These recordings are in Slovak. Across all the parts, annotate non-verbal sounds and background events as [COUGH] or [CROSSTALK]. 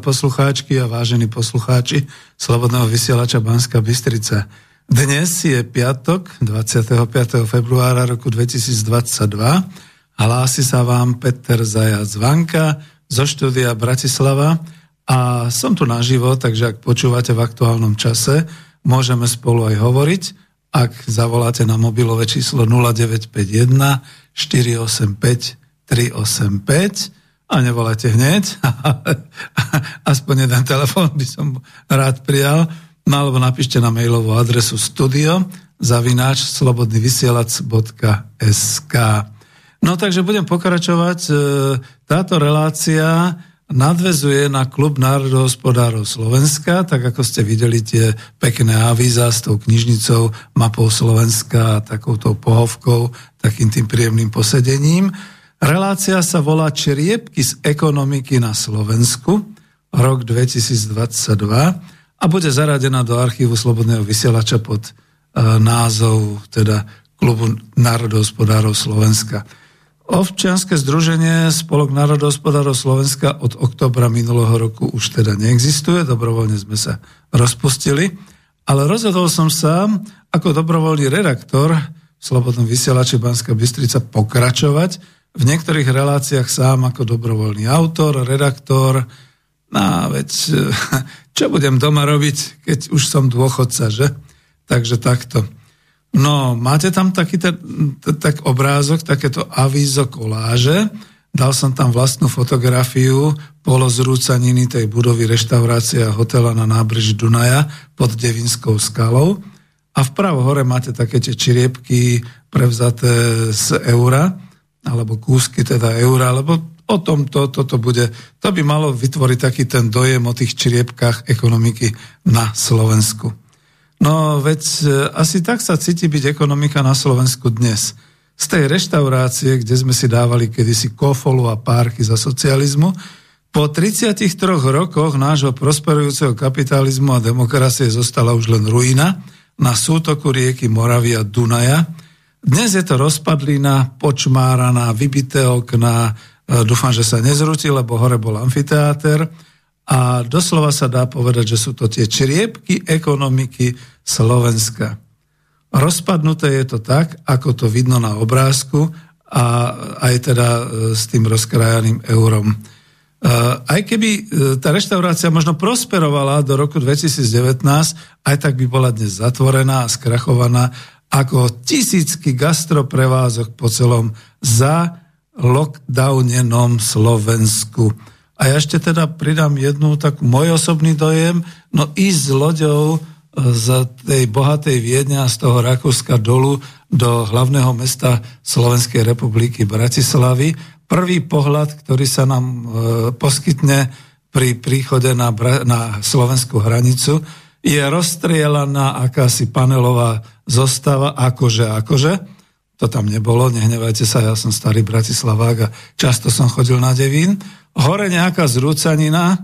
poslucháčky a vážení poslucháči Slobodného vysielača Banska Bystrica. Dnes je piatok, 25. februára roku 2022. Hlási sa vám Peter Zajac Vanka zo štúdia Bratislava a som tu naživo, takže ak počúvate v aktuálnom čase, môžeme spolu aj hovoriť. Ak zavoláte na mobilové číslo 0951 485 385 a nevoláte hneď, [LAUGHS] aspoň jeden telefón by som rád prijal, No alebo napíšte na mailovú adresu studio zavináč slobodnyvysielac.sk No takže budem pokračovať. E, táto relácia nadvezuje na klub národohospodárov Slovenska, tak ako ste videli tie pekné avíza s tou knižnicou, mapou Slovenska a takouto pohovkou, takým tým príjemným posedením. Relácia sa volá Čriepky z ekonomiky na Slovensku, rok 2022 a bude zaradená do archívu Slobodného vysielača pod uh, názov teda Klubu národohospodárov Slovenska. Občianske združenie Spolok národohospodárov Slovenska od oktobra minulého roku už teda neexistuje, dobrovoľne sme sa rozpustili, ale rozhodol som sa ako dobrovoľný redaktor v Slobodnom vysielači Banská Bystrica pokračovať v niektorých reláciách sám ako dobrovoľný autor, redaktor, No, veď [LAUGHS] čo budem doma robiť, keď už som dôchodca, že? Takže takto. No, máte tam taký ten, tak obrázok, takéto avízo koláže. Dal som tam vlastnú fotografiu polozrúcaniny tej budovy reštaurácia hotela na nábreží Dunaja pod Devinskou skalou. A vpravo hore máte také tie čiriepky prevzaté z eura, alebo kúsky teda eura, alebo O tom to, toto bude, to by malo vytvoriť taký ten dojem o tých čriepkách ekonomiky na Slovensku. No veď e, asi tak sa cíti byť ekonomika na Slovensku dnes. Z tej reštaurácie, kde sme si dávali kedysi kofolu a párky za socializmu, po 33 rokoch nášho prosperujúceho kapitalizmu a demokracie zostala už len ruina na sútoku rieky Moravia Dunaja. Dnes je to rozpadlina, počmáraná, vybité okná, E, dúfam, že sa nezrúti, lebo hore bol amfiteáter a doslova sa dá povedať, že sú to tie čriepky ekonomiky Slovenska. Rozpadnuté je to tak, ako to vidno na obrázku a aj teda e, s tým rozkrajaným eurom. E, aj keby tá reštaurácia možno prosperovala do roku 2019, aj tak by bola dnes zatvorená a skrachovaná ako tisícky gastroprevázok po celom za lockdownenom Slovensku. A ja ešte teda pridám jednu tak môj osobný dojem, no ísť s loďou e, z tej bohatej Viedne a z toho Rakúska dolu do hlavného mesta Slovenskej republiky Bratislavy. Prvý pohľad, ktorý sa nám e, poskytne pri príchode na, na slovenskú hranicu, je rozstrielaná akási panelová zostava, akože, akože, to tam nebolo, nehnevajte sa, ja som starý Bratislavák a často som chodil na Devín. Hore nejaká zrúcanina,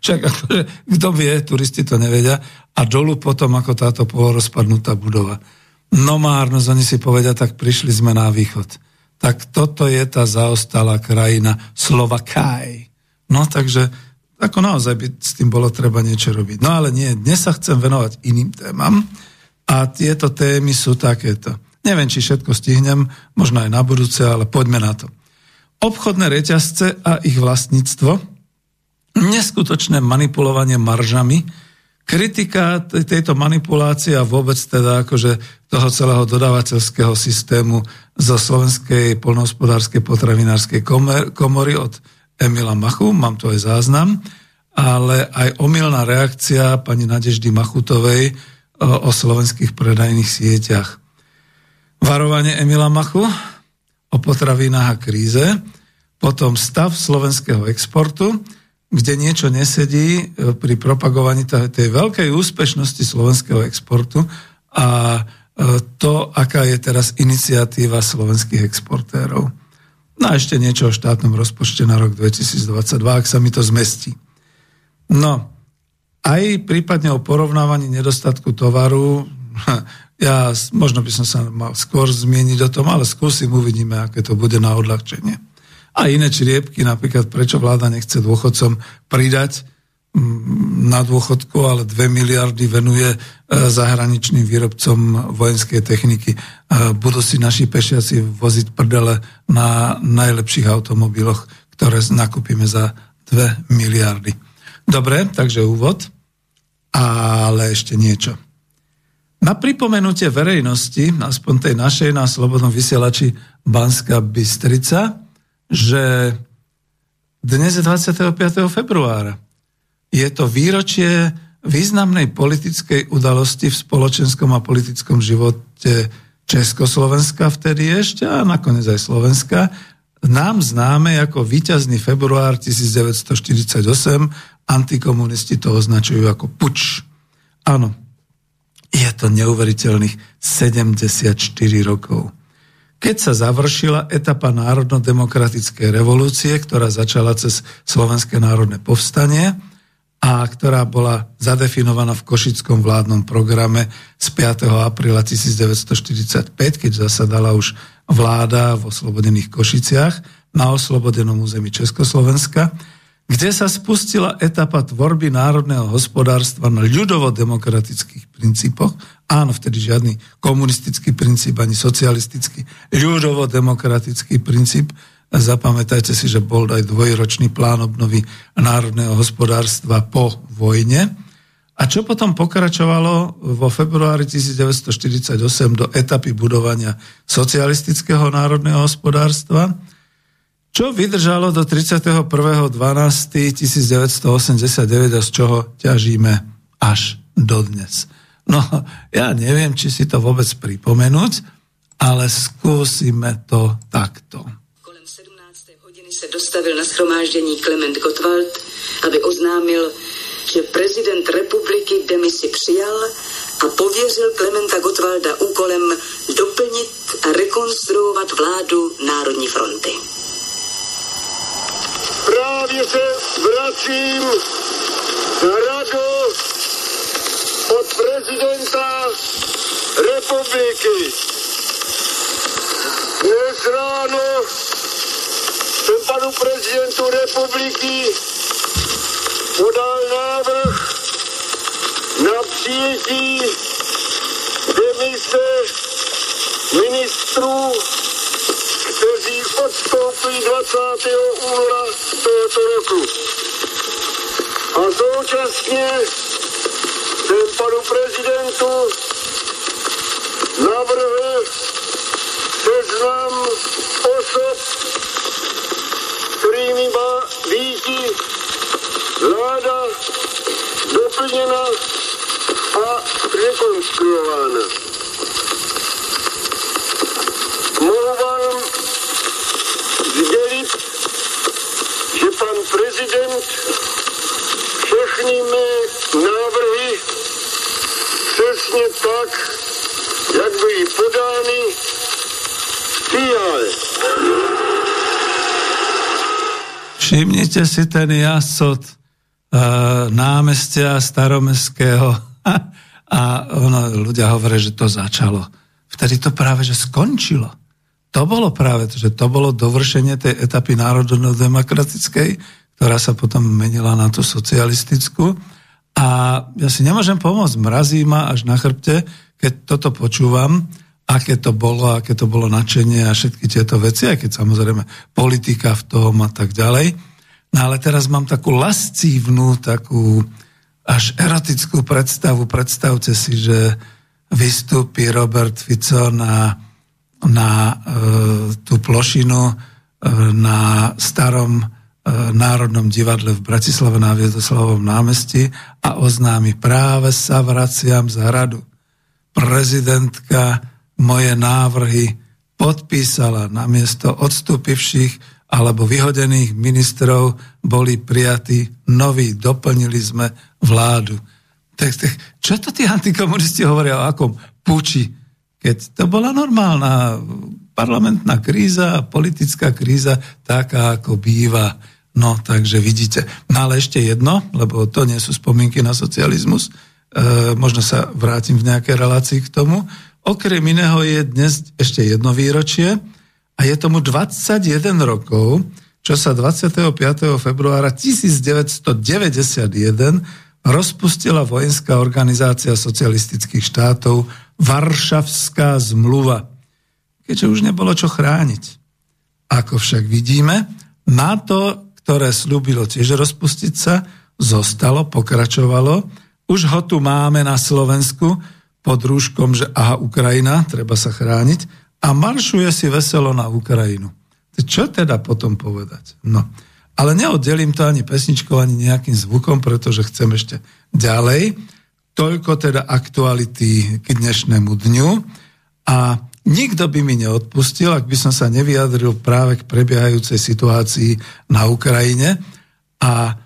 však akože, kto vie, turisti to nevedia, a dolu potom ako táto polorozpadnutá budova. No márnosť, oni si povedia, tak prišli sme na východ. tak toto je tá zaostalá krajina Slovakaj. No takže ako naozaj by s tým bolo treba niečo robiť. No ale nie, dnes sa chcem venovať iným témam a tieto témy sú takéto. Neviem, či všetko stihnem, možno aj na budúce, ale poďme na to. Obchodné reťazce a ich vlastníctvo, neskutočné manipulovanie maržami, kritika tejto manipulácie a vôbec teda akože toho celého dodávateľského systému zo Slovenskej polnohospodárskej potravinárskej komory od Emila Machu, mám tu aj záznam, ale aj omylná reakcia pani Nadeždy Machutovej o, o slovenských predajných sieťach. Varovanie Emila Machu o potravinách a kríze, potom stav slovenského exportu, kde niečo nesedí e, pri propagovaní tej veľkej úspešnosti slovenského exportu a e, to, aká je teraz iniciatíva slovenských exportérov. No a ešte niečo o štátnom rozpočte na rok 2022, ak sa mi to zmestí. No, aj prípadne o porovnávaní nedostatku tovaru, [LAUGHS] ja možno by som sa mal skôr zmieniť o tom, ale skúsim, uvidíme, aké to bude na odľahčenie a iné čriepky, napríklad prečo vláda nechce dôchodcom pridať na dôchodku, ale 2 miliardy venuje e, zahraničným výrobcom vojenskej techniky. E, budú si naši pešiaci voziť prdele na najlepších automobiloch, ktoré nakúpime za 2 miliardy. Dobre, takže úvod, ale ešte niečo. Na pripomenutie verejnosti, aspoň tej našej na Slobodnom vysielači Banska Bystrica, že dnes je 25. februára. Je to výročie významnej politickej udalosti v spoločenskom a politickom živote Československa vtedy ešte a nakoniec aj Slovenska, nám známe ako víťazný február 1948, antikomunisti to označujú ako puč. Áno, je to neuveriteľných 74 rokov. Keď sa završila etapa národno-demokratickej revolúcie, ktorá začala cez Slovenské národné povstanie a ktorá bola zadefinovaná v Košickom vládnom programe z 5. apríla 1945, keď zasadala už vláda v oslobodených Košiciach na oslobodenom území Československa kde sa spustila etapa tvorby národného hospodárstva na ľudovo-demokratických princípoch. Áno, vtedy žiadny komunistický princíp, ani socialistický, ľudovo-demokratický princíp. Zapamätajte si, že bol aj dvojročný plán obnovy národného hospodárstva po vojne. A čo potom pokračovalo vo februári 1948 do etapy budovania socialistického národného hospodárstva? čo vydržalo do 31.12.1989 a z čoho ťažíme až dodnes. No, ja neviem, či si to vôbec pripomenúť, ale skúsime to takto. Kolem 17. hodiny se dostavil na schromáždění Klement Gottwald, aby oznámil, že prezident republiky demisi přijal a pověřil Klementa Gottwalda úkolem doplnit a rekonstruovat vládu Národní fronty. Právě se vracím na radu od prezidenta republiky. Dnes ráno panu prezidentu republiky podal návrh na přijetí demise ministrů kteří odstoupí 20. února tohoto roku. A současně jsem panu prezidentu navrhl seznam osob, kterými má být vláda doplněna a rekonstruována. Mohu vám sdělit, že pan prezident všechny mé návrhy přesně tak, jak byly podány, přijal. Všimnite si ten jasot uh, námestia staromestského [LAUGHS] a ono, ľudia hovoria, že to začalo. Vtedy to práve, že skončilo. to bolo práve to, že to bolo dovršenie tej etapy národno-demokratickej, ktorá sa potom menila na tú socialistickú. A ja si nemôžem pomôcť, mrazí ma až na chrbte, keď toto počúvam, aké to bolo, aké to bolo načenie a všetky tieto veci, aj keď samozrejme politika v tom a tak ďalej. No ale teraz mám takú lascívnu, takú až erotickú predstavu. Predstavte si, že vystúpi Robert Fico na, na e, tú plošinu e, na starom e, Národnom divadle v Bratislave na Viedoslavovom námestí a oznámi práve sa vraciam z hradu. Prezidentka moje návrhy podpísala namiesto odstúpivších alebo vyhodených ministrov boli prijatí noví, doplnili sme vládu. Tak, tak, čo to tí antikomunisti hovoria o akom puči? Keď to bola normálna parlamentná kríza, politická kríza, taká ako býva. No, takže vidíte. No ale ešte jedno, lebo to nie sú spomienky na socializmus, e, možno sa vrátim v nejakej relácii k tomu. Okrem iného je dnes ešte jedno výročie a je tomu 21 rokov, čo sa 25. februára 1991 rozpustila vojenská organizácia socialistických štátov Varšavská zmluva, keďže už nebolo čo chrániť. Ako však vidíme, NATO, ktoré slúbilo tiež rozpustiť sa, zostalo, pokračovalo. Už ho tu máme na Slovensku, pod rúškom, že aha, Ukrajina, treba sa chrániť a maršuje si veselo na Ukrajinu. Čo teda potom povedať? No, ale neoddelím to ani pesničkou, ani nejakým zvukom, pretože chcem ešte ďalej. Toľko teda aktuality k dnešnému dňu a nikto by mi neodpustil, ak by som sa nevyjadril práve k prebiehajúcej situácii na Ukrajine a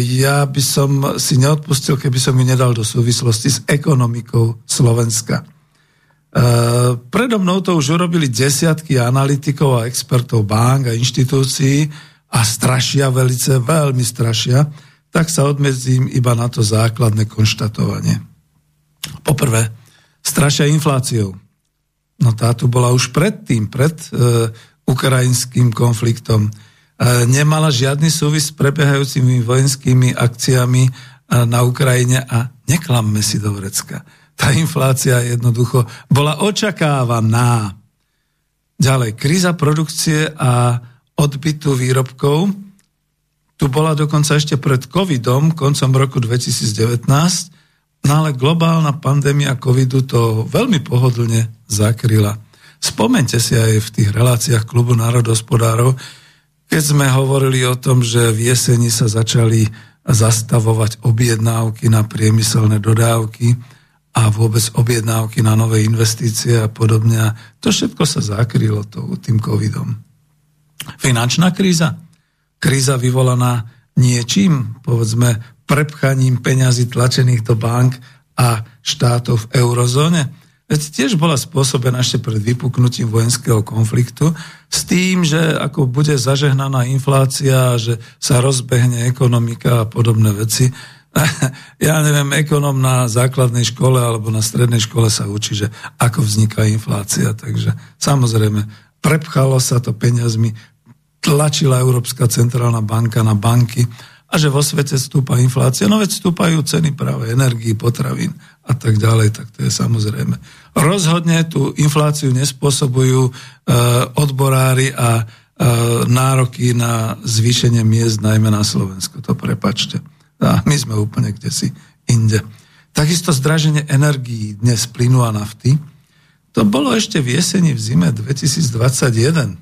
ja by som si neodpustil, keby som ju nedal do súvislosti s ekonomikou Slovenska. Eh, predo mnou to už urobili desiatky analytikov a expertov bank a inštitúcií a strašia velice, veľmi strašia, tak sa odmedzím iba na to základné konštatovanie. Poprvé, strašia infláciou. No tá tu bola už predtým, pred e, ukrajinským konfliktom nemala žiadny súvis s prebiehajúcimi vojenskými akciami na Ukrajine a neklamme si do vrecka. Tá inflácia jednoducho bola očakávaná. Ďalej, kríza produkcie a odbytu výrobkov. Tu bola dokonca ešte pred covidom, koncom roku 2019, no ale globálna pandémia covidu to veľmi pohodlne zakryla. Spomente si aj v tých reláciách Klubu národospodárov, keď sme hovorili o tom, že v jeseni sa začali zastavovať objednávky na priemyselné dodávky a vôbec objednávky na nové investície a podobne. To všetko sa zakrylo tým covidom. Finančná kríza. Kríza vyvolaná niečím, povedzme, prepchaním peňazí tlačených do bank a štátov v eurozóne Veď tiež bola spôsobená ešte pred vypuknutím vojenského konfliktu s tým, že ako bude zažehnaná inflácia, že sa rozbehne ekonomika a podobné veci. [LAUGHS] Ja neviem, ekonom na základnej škole alebo na strednej škole sa učí, že ako vzniká inflácia. Takže samozrejme, prepchalo sa to peniazmi, tlačila Európska centrálna banka na banky a že vo svete stúpa inflácia. No veď stúpajú ceny práve energii, potravín a tak ďalej, tak to je samozrejme. Rozhodne tú infláciu nespôsobujú e, odborári a e, nároky na zvýšenie miest, najmä na Slovensku. To prepačte. A my sme úplne kde si inde. Takisto zdraženie energií dnes plynu a nafty. To bolo ešte v jeseni, v zime 2021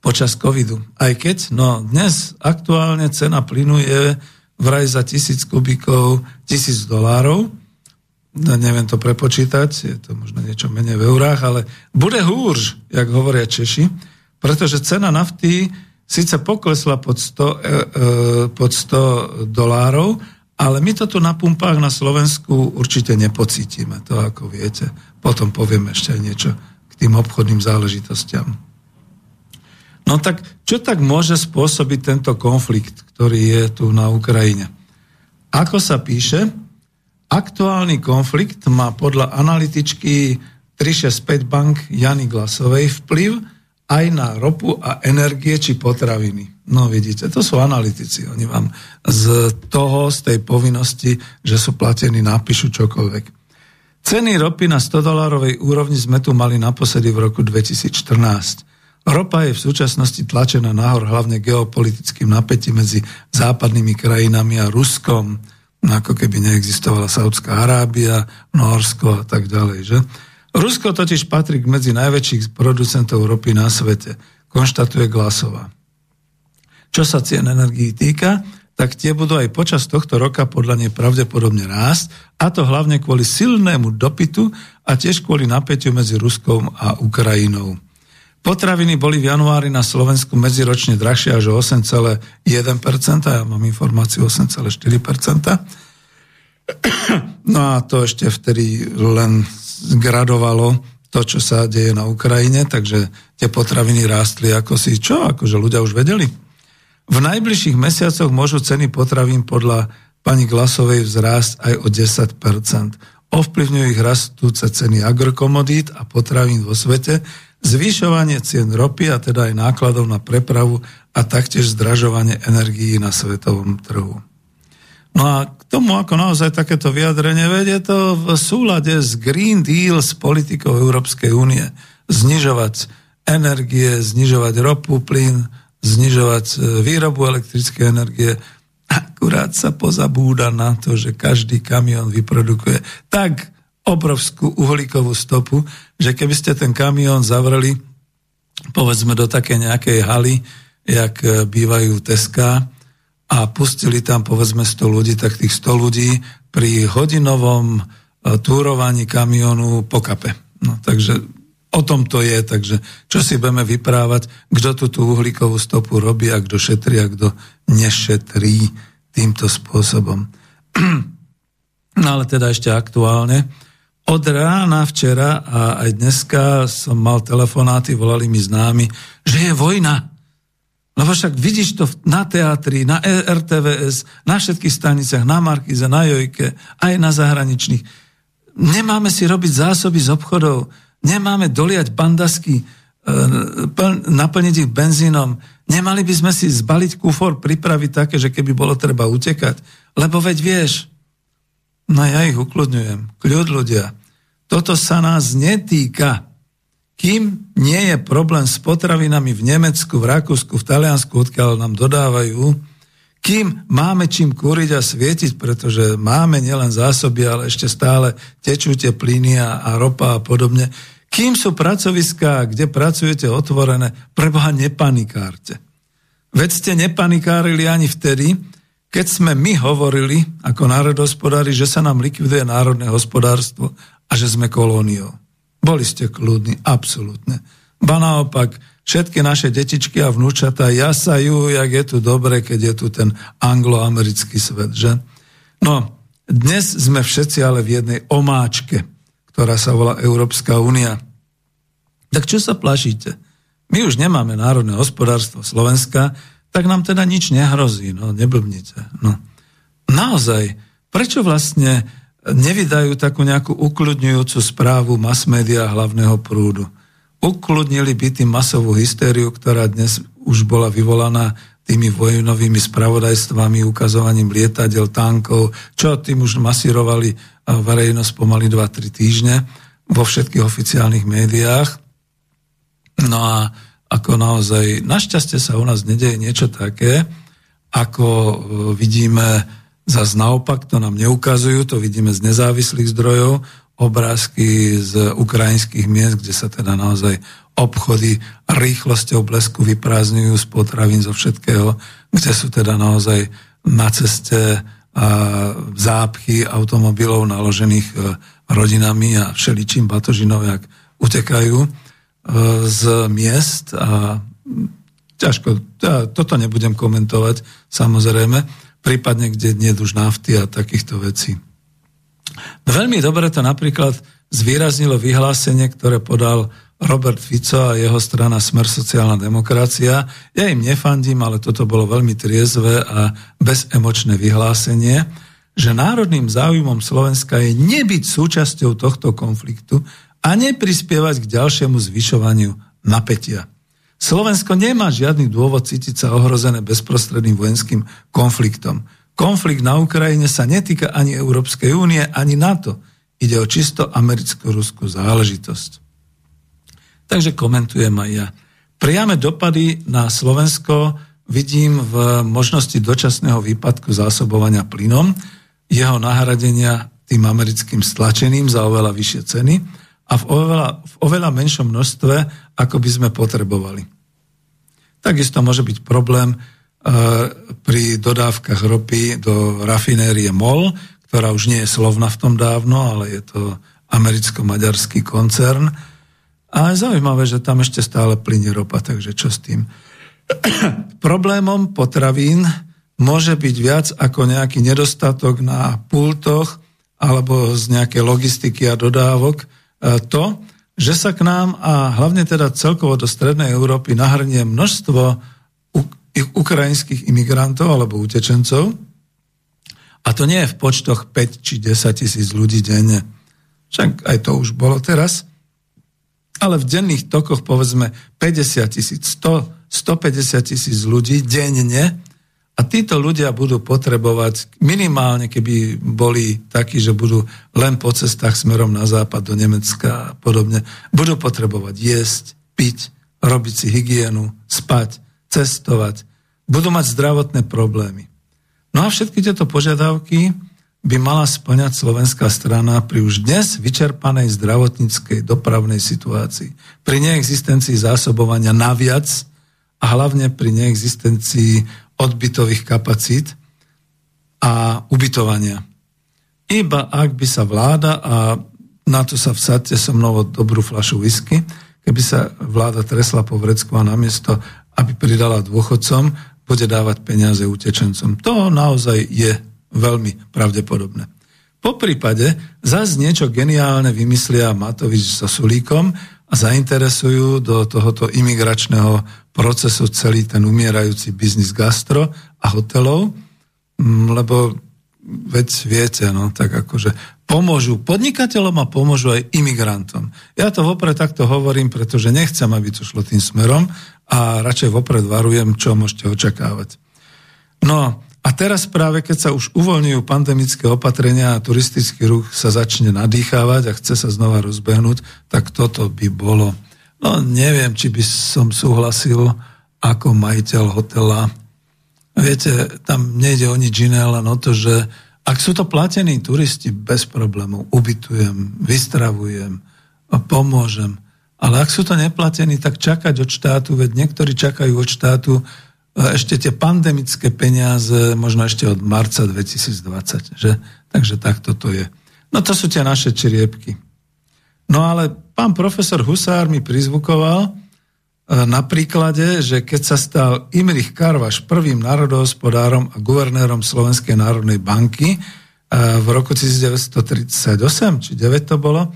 počas covidu. Aj keď, no dnes aktuálne cena plynu je vraj za tisíc kubíkov tisíc dolárov. No, neviem to prepočítať, je to možno niečo menej v eurách, ale bude húrž, jak hovoria Češi, pretože cena nafty síce poklesla pod 100, e, e, pod 100 dolárov, ale my to tu na pumpách na Slovensku určite nepocítime, to ako viete. Potom poviem ešte niečo k tým obchodným záležitostiam. No tak čo tak môže spôsobiť tento konflikt, ktorý je tu na Ukrajine? Ako sa píše, aktuálny konflikt má podľa analytičky 365 bank Jany Glasovej vplyv aj na ropu a energie či potraviny. No vidíte, to sú analytici. Oni vám z toho, z tej povinnosti, že sú platení, napíšu čokoľvek. Ceny ropy na 100 dolárovej úrovni sme tu mali naposledy v roku 2014. Ropa je v súčasnosti tlačená nahor hlavne geopolitickým napätím medzi západnými krajinami a Ruskom, no ako keby neexistovala Saudská Arábia, Norsko a tak ďalej. Že? Rusko totiž patrí k medzi najväčších producentov ropy na svete, konštatuje Glasová. Čo sa cien energií týka, tak tie budú aj počas tohto roka podľa nej pravdepodobne rásť, a to hlavne kvôli silnému dopytu a tiež kvôli napätiu medzi Ruskom a Ukrajinou. Potraviny boli v januári na Slovensku medziročne drahšie až o 8,1%, ja mám informáciu 8,4%. No a to ešte vtedy len zgradovalo to, čo sa deje na Ukrajine, takže tie potraviny rástli ako si čo, akože ľudia už vedeli. V najbližších mesiacoch môžu ceny potravín podľa pani Glasovej vzrásť aj o 10%. Ovplyvňujú ich rastúce ceny agrokomodít a potravín vo svete, zvyšovanie cien ropy a teda aj nákladov na prepravu a taktiež zdražovanie energií na svetovom trhu. No a k tomu, ako naozaj takéto vyjadrenie vedie to v súlade s Green Deal, s politikou Európskej únie. Znižovať energie, znižovať ropu, plyn, znižovať e, výrobu elektrickej energie. Akurát sa pozabúda na to, že každý kamión vyprodukuje tak obrovskú uhlíkovú stopu, že keby ste ten kamión zavreli povedzme do také nejakej haly, jak e, bývajú Teská, a pustili tam povedzme 100 ľudí, tak tých 100 ľudí pri hodinovom e, túrovaní kamionu pokape. No, takže o tom to je, takže čo si budeme vyprávať, kto tu tú uhlíkovú stopu robí a kto šetrí a kto nešetrí týmto spôsobom. [CLEARS THROAT] No ale teda ešte aktuálne. Od rána včera a aj dneska som mal telefonáty, volali mi známi, že je vojna. Lebo však vidíš to na teatri, na e RTVS, na všetkých staniciach, na Markize, na Jojke, aj na zahraničných. Nemáme si robiť zásoby z obchodov, nemáme doliať bandasky, e, naplniť ich benzínom, nemali by sme si zbaliť kufor, pripraviť také, že keby bolo treba utekať. Lebo veď vieš, no ja ich ukludňujem, kľud ľudia, toto sa nás netýka. Kým nie je problém s potravinami v Nemecku, v Rakúsku, v Taliansku, odkiaľ nám dodávajú, kým máme čím kúriť a svietiť, pretože máme nielen zásoby, ale ešte stále tečú tie plyny a, a ropa a podobne, kým sú pracoviská, kde pracujete otvorené, preboha nepanikárte. Veď ste nepanikárili ani vtedy, keď sme my hovorili ako národospodári, že sa nám likviduje národné hospodárstvo a že sme kolóniou. Boli ste kľudní, absolútne. Ba naopak, všetky naše detičky a vnúčata jasajú, jak je tu dobre, keď je tu ten angloamerický svet, že? No, dnes sme všetci ale v jednej omáčke, ktorá sa volá Európska únia. Tak čo sa plašíte? My už nemáme národné hospodárstvo Slovenska, tak nám teda nič nehrozí, no neblbnite. No. Naozaj, prečo vlastne nevydajú takú nejakú ukludňujúcu správu mass media hlavného prúdu. Ukludnili by tým masovú hystériu, ktorá dnes už bola vyvolaná tými vojnovými spravodajstvami, ukazovaním lietadiel, tankov, čo tým už masírovali verejnosť pomaly 2-3 týždne vo všetkých oficiálnych médiách. No a ako naozaj, našťastie sa u nás nedeje niečo také, ako e, vidíme Zas naopak to nám neukazujú, to vidíme z nezávislých zdrojov, obrázky z ukrajinských miest, kde sa teda naozaj obchody rýchlosťou blesku vyprázdňujú z potravín, zo všetkého, kde sú teda naozaj na ceste a zápchy automobilov naložených e, rodinami a všeličím batožinov, jak utekajú e, z miest a ťažko, ja toto nebudem komentovať, samozrejme, prípadne kde nie už nafty a takýchto vecí. Veľmi dobre to napríklad zvýraznilo vyhlásenie, ktoré podal Robert Fico a jeho strana Smer sociálna demokracia. Ja im nefandím, ale toto bolo veľmi triezve a bezemočné vyhlásenie, že národným záujmom Slovenska je nebyť súčasťou tohto konfliktu a neprispievať k ďalšiemu zvyšovaniu napätia. Slovensko nemá žiadny dôvod cítiť sa ohrozené bezprostredným vojenským konfliktom. Konflikt na Ukrajine sa netýka ani Európskej únie, ani NATO. Ide o čisto americko-ruskú záležitosť. Takže komentujem aj ja. Priame dopady na Slovensko vidím v možnosti dočasného výpadku zásobovania plynom, jeho nahradenia tým americkým stlačeným za oveľa vyššie ceny a v oveľa, v oveľa menšom množstve, ako by sme potrebovali. Takisto môže byť problém e, pri dodávkach ropy do rafinérie MOL, ktorá už nie je slovna v tom dávno, ale je to americko-maďarský koncern. A je zaujímavé, že tam ešte stále plyne ropa, takže čo s tým? [CLEARS THROAT] Problémom potravín môže byť viac ako nejaký nedostatok na pultoch alebo z nejakej logistiky a dodávok, to, že sa k nám a hlavne teda celkovo do Strednej Európy nahrnie množstvo ukrajinských imigrantov alebo utečencov a to nie je v počtoch 5 či 10 tisíc ľudí denne. Však aj to už bolo teraz. Ale v denných tokoch povedzme 50 tisíc, 100, 150 tisíc ľudí denne a títo ľudia budú potrebovať, minimálne keby boli takí, že budú len po cestách smerom na západ do Nemecka a podobne, budú potrebovať jesť, piť, robiť si hygienu, spať, cestovať, budú mať zdravotné problémy. No a všetky tieto požiadavky by mala splňať slovenská strana pri už dnes vyčerpanej zdravotníckej dopravnej situácii, pri neexistencii zásobovania naviac a hlavne pri neexistencii odbytových kapacít a ubytovania. Iba ak by sa vláda, a na to sa vsadte so mnou dobrú flašu whisky, keby sa vláda tresla po vrecku a namiesto, aby pridala dôchodcom, bude dávať peniaze utečencom. To naozaj je veľmi pravdepodobné. Po prípade zase niečo geniálne vymyslia Matovič so Sulíkom a zainteresujú do tohoto imigračného procesu celý ten umierajúci biznis gastro a hotelov, mm, lebo veď viete, no, tak akože pomôžu podnikateľom a pomôžu aj imigrantom. Ja to vopred takto hovorím, pretože nechcem, aby to šlo tým smerom a radšej vopred varujem, čo môžete očakávať. No, a teraz práve, keď sa už uvoľňujú pandemické opatrenia a turistický ruch sa začne nadýchávať a chce sa znova rozbehnúť, tak toto by bolo. No neviem, či by som súhlasil ako majiteľ hotela. Viete, tam nejde o nič iné, len o to, že ak sú to platení turisti, bez problémov, ubytujem, vystravujem, pomôžem. Ale ak sú to neplatení, tak čakať od štátu, veď niektorí čakajú od štátu ešte tie pandemické peniaze možno ešte od marca 2020. Že? Takže takto to je. No to sú tie naše čeriepky. No ale pán profesor Husár mi prizvukoval e, na príklade, že keď sa stal Imrich Karvaš prvým národohospodárom a guvernérom Slovenskej národnej banky e, v roku 1938, či 9 to bolo?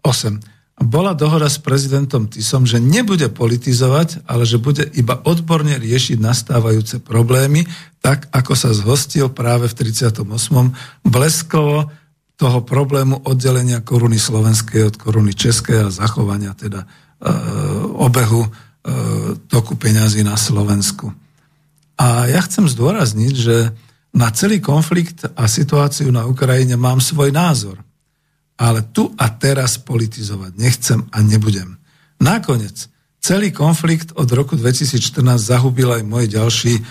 8 bola dohoda s prezidentom Tisom, že nebude politizovať, ale že bude iba odborne riešiť nastávajúce problémy, tak ako sa zhostil práve v 38. bleskovo toho problému oddelenia koruny slovenskej od koruny českej a zachovania teda e, obehu e, toku peňazí na Slovensku. A ja chcem zdôrazniť, že na celý konflikt a situáciu na Ukrajine mám svoj názor – ale tu a teraz politizovať nechcem a nebudem. Nakoniec, celý konflikt od roku 2014 zahubil aj môj ďalší, e,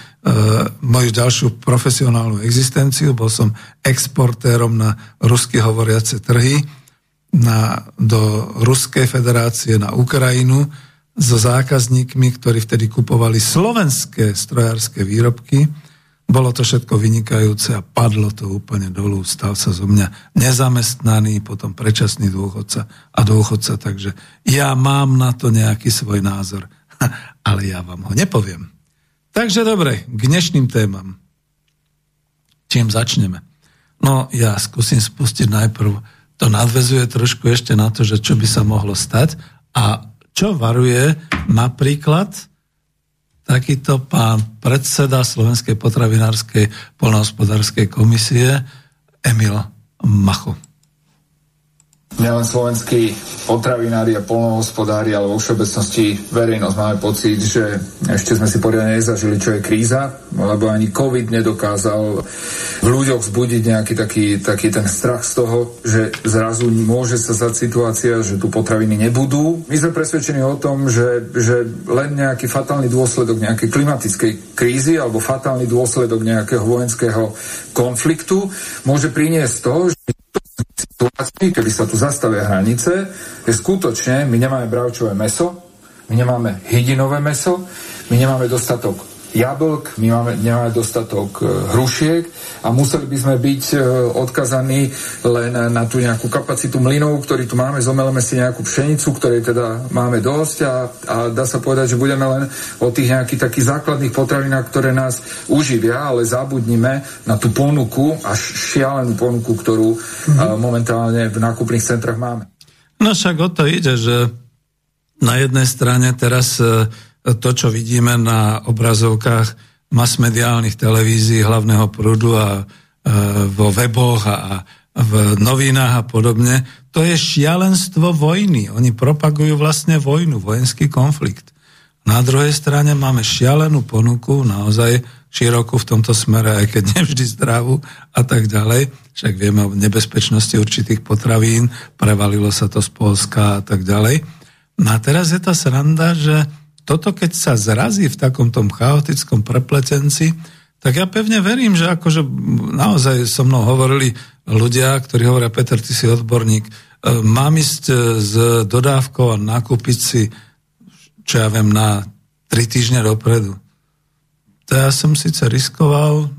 moju ďalšiu profesionálnu existenciu. Bol som exportérom na rusky hovoriace trhy, na, do Ruskej federácie, na Ukrajinu, so zákazníkmi, ktorí vtedy kupovali slovenské strojárske výrobky bolo to všetko vynikajúce a padlo to úplne dolu. Stal sa zo mňa nezamestnaný, potom predčasný dôchodca a dôchodca, takže ja mám na to nejaký svoj názor, [LAUGHS] ale ja vám ho nepoviem. Takže dobre, k dnešným témam. Čím začneme? No ja skúsim spustiť najprv, to nadvezuje trošku ešte na to, že čo by sa mohlo stať a čo varuje napríklad takýto pán predseda Slovenskej potravinárskej polnohospodárskej komisie Emil Macho. Nielen slovenskí potravinári a polnohospodári, ale vo všeobecnosti verejnosť máme pocit, že ešte sme si poriadne nezažili, čo je kríza, lebo ani COVID nedokázal v ľuďoch vzbudiť nejaký taký, taký ten strach z toho, že zrazu môže sa stať situácia, že tu potraviny nebudú. My sme presvedčení o tom, že, že len nejaký fatálny dôsledok nejakej klimatickej krízy alebo fatálny dôsledok nejakého vojenského konfliktu môže priniesť to, že keby sa tu zastavia hranice, je skutočne, my nemáme bravčové meso, my nemáme hydinové meso, my nemáme dostatok jablk, my máme, nemáme dostatok e, hrušiek a museli by sme byť e, odkazaní len na tú nejakú kapacitu mlynov, ktorý tu máme, zomeleme si nejakú pšenicu, ktorej teda máme dosť a, a dá sa povedať, že budeme len o tých nejakých takých základných potravinách, ktoré nás uživia, ale zabudnime na tú ponuku, až šialenú ponuku, ktorú mm-hmm. momentálne v nákupných centrách máme. No však o to ide, že na jednej strane teraz to, čo vidíme na obrazovkách masmediálnych televízií hlavného prúdu a e, vo weboch a v novinách a podobne, to je šialenstvo vojny. Oni propagujú vlastne vojnu, vojenský konflikt. Na druhej strane máme šialenú ponuku, naozaj širokú v tomto smere, aj keď nevždy zdravú a tak ďalej. Však vieme o nebezpečnosti určitých potravín, prevalilo sa to z Polska a tak ďalej. No a teraz je tá sranda, že toto keď sa zrazí v takom tom chaotickom prepletenci, tak ja pevne verím, že akože naozaj so mnou hovorili ľudia, ktorí hovoria, Peter, ty si odborník, e, mám ísť e, s dodávkou a nakúpiť si, čo ja viem, na tri týždne dopredu. To ja som síce riskoval,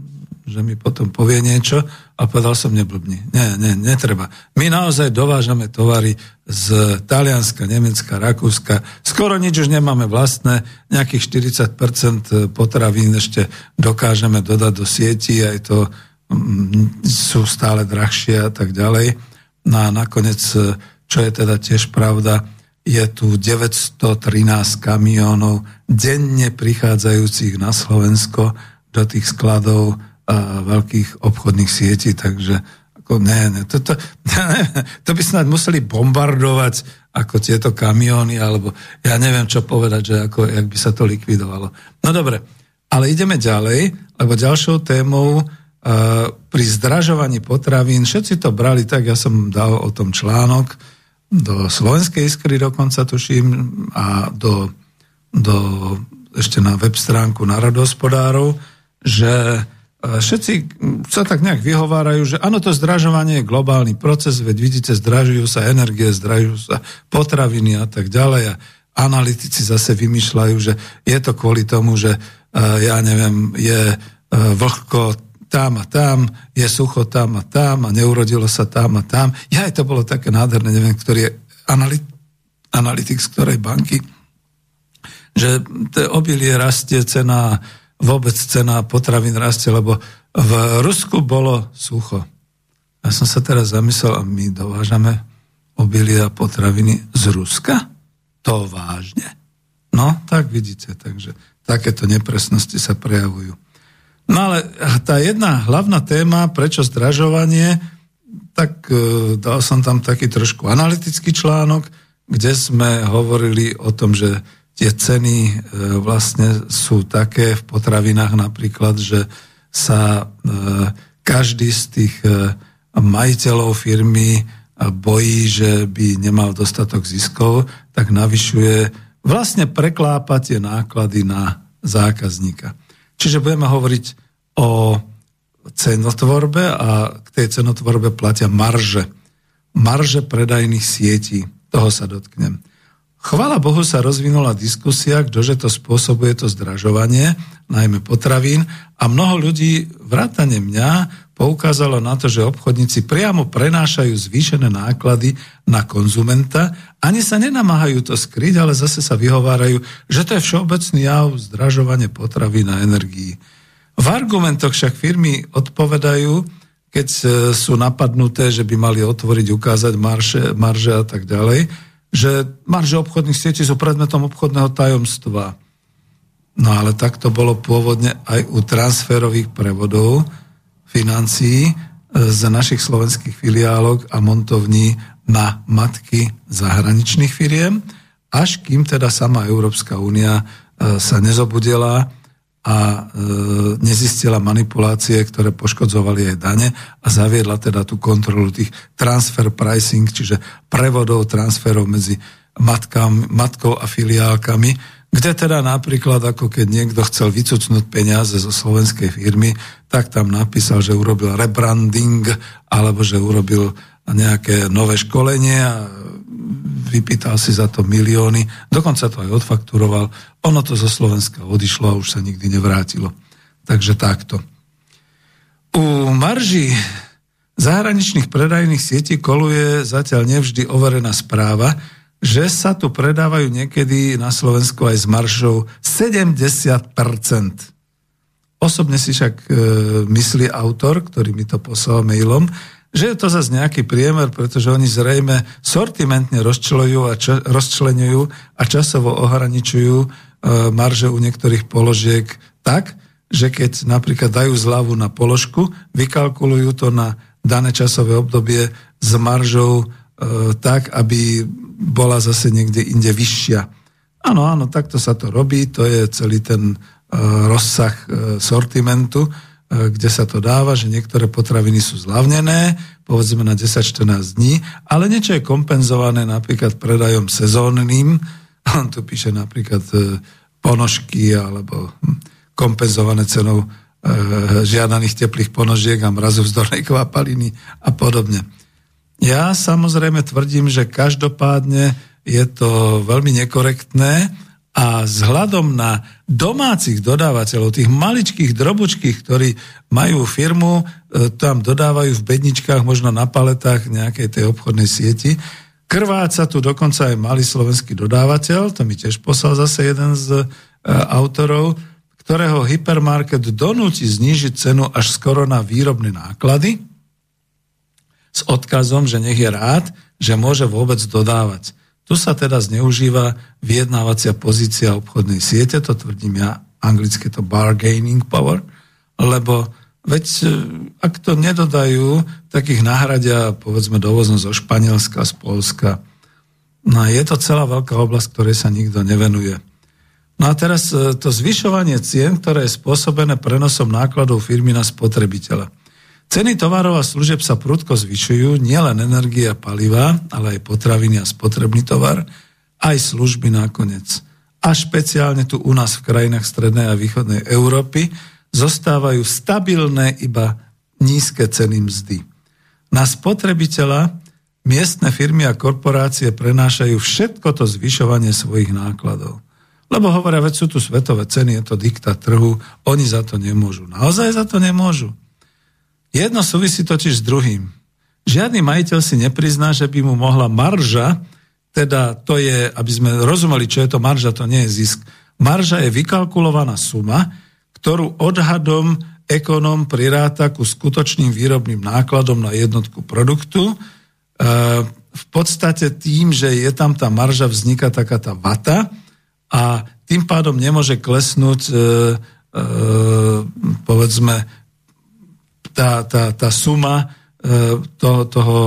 že mi potom povie niečo a povedal som neblbni. Nie, nie, netreba. My naozaj dovážame tovary z Talianska, Nemecka, Rakúska. Skoro nič už nemáme vlastné. Nejakých 40% potravín ešte dokážeme dodať do sieti, aj to mm, sú stále drahšie a tak ďalej. No a nakoniec, čo je teda tiež pravda, je tu 913 kamionov denne prichádzajúcich na Slovensko do tých skladov veľkých obchodných sietí, takže ako ne, ne, to, to, [LAUGHS] to by snad museli bombardovať ako tieto kamióny, alebo ja neviem, čo povedať, že ako, jak by sa to likvidovalo. No dobre, ale ideme ďalej, lebo ďalšou témou uh, pri zdražovaní potravín, všetci to brali tak, ja som dal o tom článok, do Slovenskej iskry dokonca tuším a do, do ešte na web stránku národohospodárov, že Všetci sa tak nejak vyhovárajú, že áno, to zdražovanie je globálny proces, veď vidíte, zdražujú sa energie, zdražujú sa potraviny a tak ďalej. A analytici zase vymýšľajú, že je to kvôli tomu, že ja neviem, je vlhko tam a tam, je sucho tam a tam a neurodilo sa tam a tam. Ja, to bolo také nádherné, neviem, ktorý je analyt, analytik z ktorej banky, že to obilie rastie cena vôbec cena potravín rastie, lebo v Rusku bolo sucho. Ja som sa teraz zamyslel, a my dovážame obilie a potraviny z Ruska? To vážne. No, tak vidíte, takže takéto nepresnosti sa prejavujú. No ale tá jedna hlavná téma, prečo zdražovanie, tak e, dal som tam taký trošku analytický článok, kde sme hovorili o tom, že tie ceny e, vlastne sú také v potravinách napríklad, že sa e, každý z tých e, majiteľov firmy bojí, že by nemal dostatok ziskov, tak navyšuje, vlastne preklápa tie náklady na zákazníka. Čiže budeme hovoriť o cenotvorbe a k tej cenotvorbe platia marže. Marže predajných sietí. Toho sa dotknem. Chvala Bohu sa rozvinula diskusia, ktože to spôsobuje to zdražovanie, najmä potravín, a mnoho ľudí, vrátane mňa, poukázalo na to, že obchodníci priamo prenášajú zvýšené náklady na konzumenta, ani sa nenamáhajú to skryť, ale zase sa vyhovárajú, že to je všeobecný jav zdražovanie potravín a energií. V argumentoch však firmy odpovedajú, keď e, sú napadnuté, že by mali otvoriť, ukázať marže, marže a tak ďalej, že marže obchodných sietí sú predmetom obchodného tajomstva. No ale tak to bolo pôvodne aj u transferových prevodov financií e, z našich slovenských filiálok a montovní na matky zahraničných firiem, až kým teda sama Európska únia e, sa nezobudila a e, nezistila manipulácie, ktoré poškodzovali aj dane a zaviedla teda tú kontrolu tých transfer pricing, čiže prevodov, transferov medzi matkám, matkou a filiálkami, kde teda napríklad, ako keď niekto chcel vycucnúť peniaze zo slovenskej firmy, tak tam napísal, že urobil rebranding alebo že urobil nejaké nové školenie a vypýtal si za to milióny, dokonca to aj odfakturoval. Ono to zo Slovenska odišlo a už sa nikdy nevrátilo. Takže takto. U marží zahraničných predajných sietí koluje zatiaľ nevždy overená správa, že sa tu predávajú niekedy na Slovensku aj s maržou 70%. Osobne si však e, myslí autor, ktorý mi to poslal mailom, že je to zase nejaký priemer, pretože oni zrejme sortimentne rozčlenujú a, ča, rozčlenujú a časovo ohraničujú e, marže u niektorých položiek tak, že keď napríklad dajú zľavu na položku, vykalkulujú to na dané časové obdobie s maržou e, tak, aby bola zase niekde inde vyššia. Áno, áno, takto sa to robí, to je celý ten e, rozsah e, sortimentu kde sa to dáva, že niektoré potraviny sú zlavnené, povedzme na 10-14 dní, ale niečo je kompenzované napríklad predajom sezónnym, [LAUGHS] on tu píše napríklad e, ponožky alebo hm, kompenzované cenou e, žiadaných teplých ponožiek a mrazu vzdornej kvapaliny a podobne. Ja samozrejme tvrdím, že každopádne je to veľmi nekorektné, a vzhľadom na domácich dodávateľov, tých maličkých drobučkých, ktorí majú firmu, e, tam dodávajú v bedničkách, možno na paletách nejakej tej obchodnej sieti, krváca tu dokonca aj malý slovenský dodávateľ, to mi tiež poslal zase jeden z e, autorov, ktorého hypermarket donúti znížiť cenu až skoro na výrobné náklady s odkazom, že nech je rád, že môže vôbec dodávať. Tu sa teda zneužíva vyjednávacia pozícia obchodnej siete, to tvrdím ja, anglicky to bargaining power, lebo veď e, ak to nedodajú, tak ich nahradia povedzme dovozom zo Španielska, z Polska. No a je to celá veľká oblasť, ktorej sa nikto nevenuje. No a teraz e, to zvyšovanie cien, ktoré je spôsobené prenosom nákladov firmy na spotrebiteľa. Ceny tovarov a služeb sa prudko zvyšujú, nielen energie a paliva, ale aj potraviny a spotrebný tovar, aj služby nakoniec. A špeciálne tu u nás v krajinách strednej a východnej Európy zostávajú stabilné iba nízke ceny mzdy. Na spotrebiteľa miestne firmy a korporácie prenášajú všetko to zvyšovanie svojich nákladov. Lebo hovoria, veď sú tu svetové ceny, je to dikta trhu, oni za to nemôžu. Naozaj za to nemôžu. Jedno súvisí totiž s druhým. Žiadny majiteľ si neprizná, že by mu mohla marža, teda to je, aby sme rozumeli, čo je to marža, to nie je zisk. Marža je vykalkulovaná suma, ktorú odhadom ekonom priráta ku skutočným výrobným nákladom na jednotku produktu. E, v podstate tým, že je tam tá marža, vzniká taká tá vata a tým pádom nemôže klesnúť e, e, povedzme tá, tá, tá suma e, toho, toho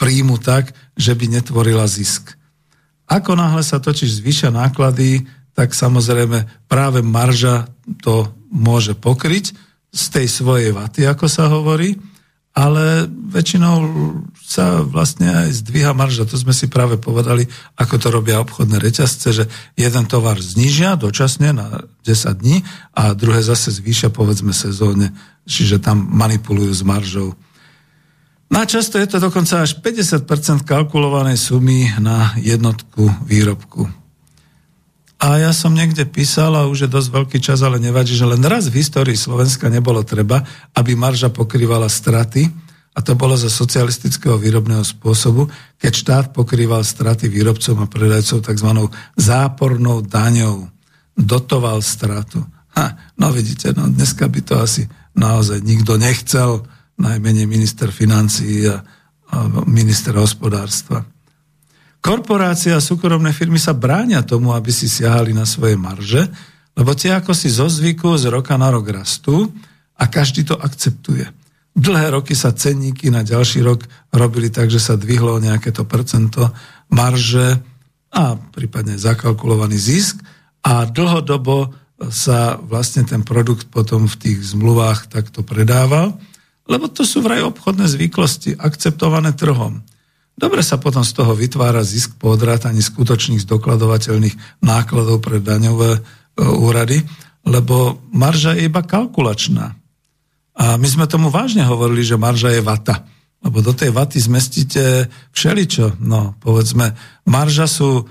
príjmu tak, že by netvorila zisk. Ako náhle sa totiž zvýšia náklady, tak samozrejme práve marža to môže pokryť z tej svojej vaty, ako sa hovorí, ale väčšinou sa vlastne aj zdvíha marža. To sme si práve povedali, ako to robia obchodné reťazce, že jeden tovar znižia dočasne na 10 dní a druhé zase zvýšia povedzme sezóne čiže tam manipulujú s maržou. Na často je to dokonca až 50% kalkulovanej sumy na jednotku výrobku. A ja som niekde písal, a už je dosť veľký čas, ale nevadí, že len raz v histórii Slovenska nebolo treba, aby marža pokrývala straty, a to bolo za socialistického výrobného spôsobu, keď štát pokrýval straty výrobcom a predajcov tzv. zápornou daňou. Dotoval stratu. Ha, no vidíte, no dneska by to asi naozaj nikto nechcel, najmenej minister financií a, a minister hospodárstva. Korporácia a súkromné firmy sa bránia tomu, aby si siahali na svoje marže, lebo tie ako si zo zvyku z roka na rok rastú a každý to akceptuje. Dlhé roky sa cenníky na ďalší rok robili tak, že sa dvihlo nejaké to percento marže a prípadne zakalkulovaný zisk a dlhodobo sa vlastne ten produkt potom v tých zmluvách takto predával, lebo to sú vraj obchodné zvyklosti, akceptované trhom. Dobre sa potom z toho vytvára zisk po odrátaní skutočných zdokladovateľných nákladov pre daňové e, úrady, lebo marža je iba kalkulačná. A my sme tomu vážne hovorili, že marža je vata. Lebo do tej vaty zmestíte všeličo. No, povedzme, marža sú e,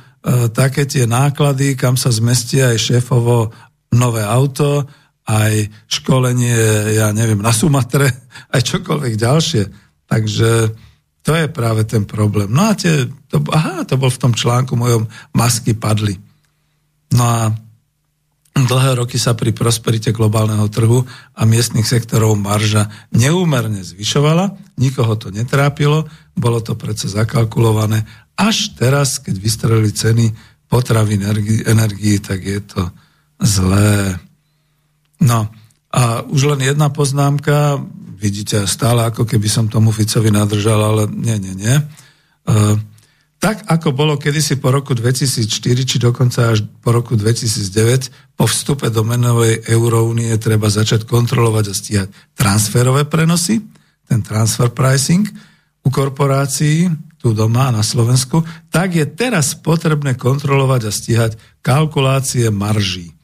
také tie náklady, kam sa zmestí aj šéfovo nové auto, aj školenie, ja neviem, na Sumatre, [LAUGHS] aj čokoľvek ďalšie. Takže to je práve ten problém. No a tie, to, aha, to bol v tom článku mojom, masky padli. No a Dlhé roky sa pri prosperite globálneho trhu a miestnych sektorov marža neúmerne zvyšovala, nikoho to netrápilo, bolo to predsa zakalkulované. Až teraz, keď vystrelili ceny potravy energii, tak je to zlé. No a už len jedna poznámka, vidíte, stále ako keby som tomu Ficovi nadržal, ale nie, nie, nie. Uh, tak ako bolo kedysi po roku 2004, či dokonca až po roku 2009, po vstupe do menovej euróunie treba začať kontrolovať a stíhať transferové prenosy, ten transfer pricing u korporácií, tu doma na Slovensku, tak je teraz potrebné kontrolovať a stíhať kalkulácie marží.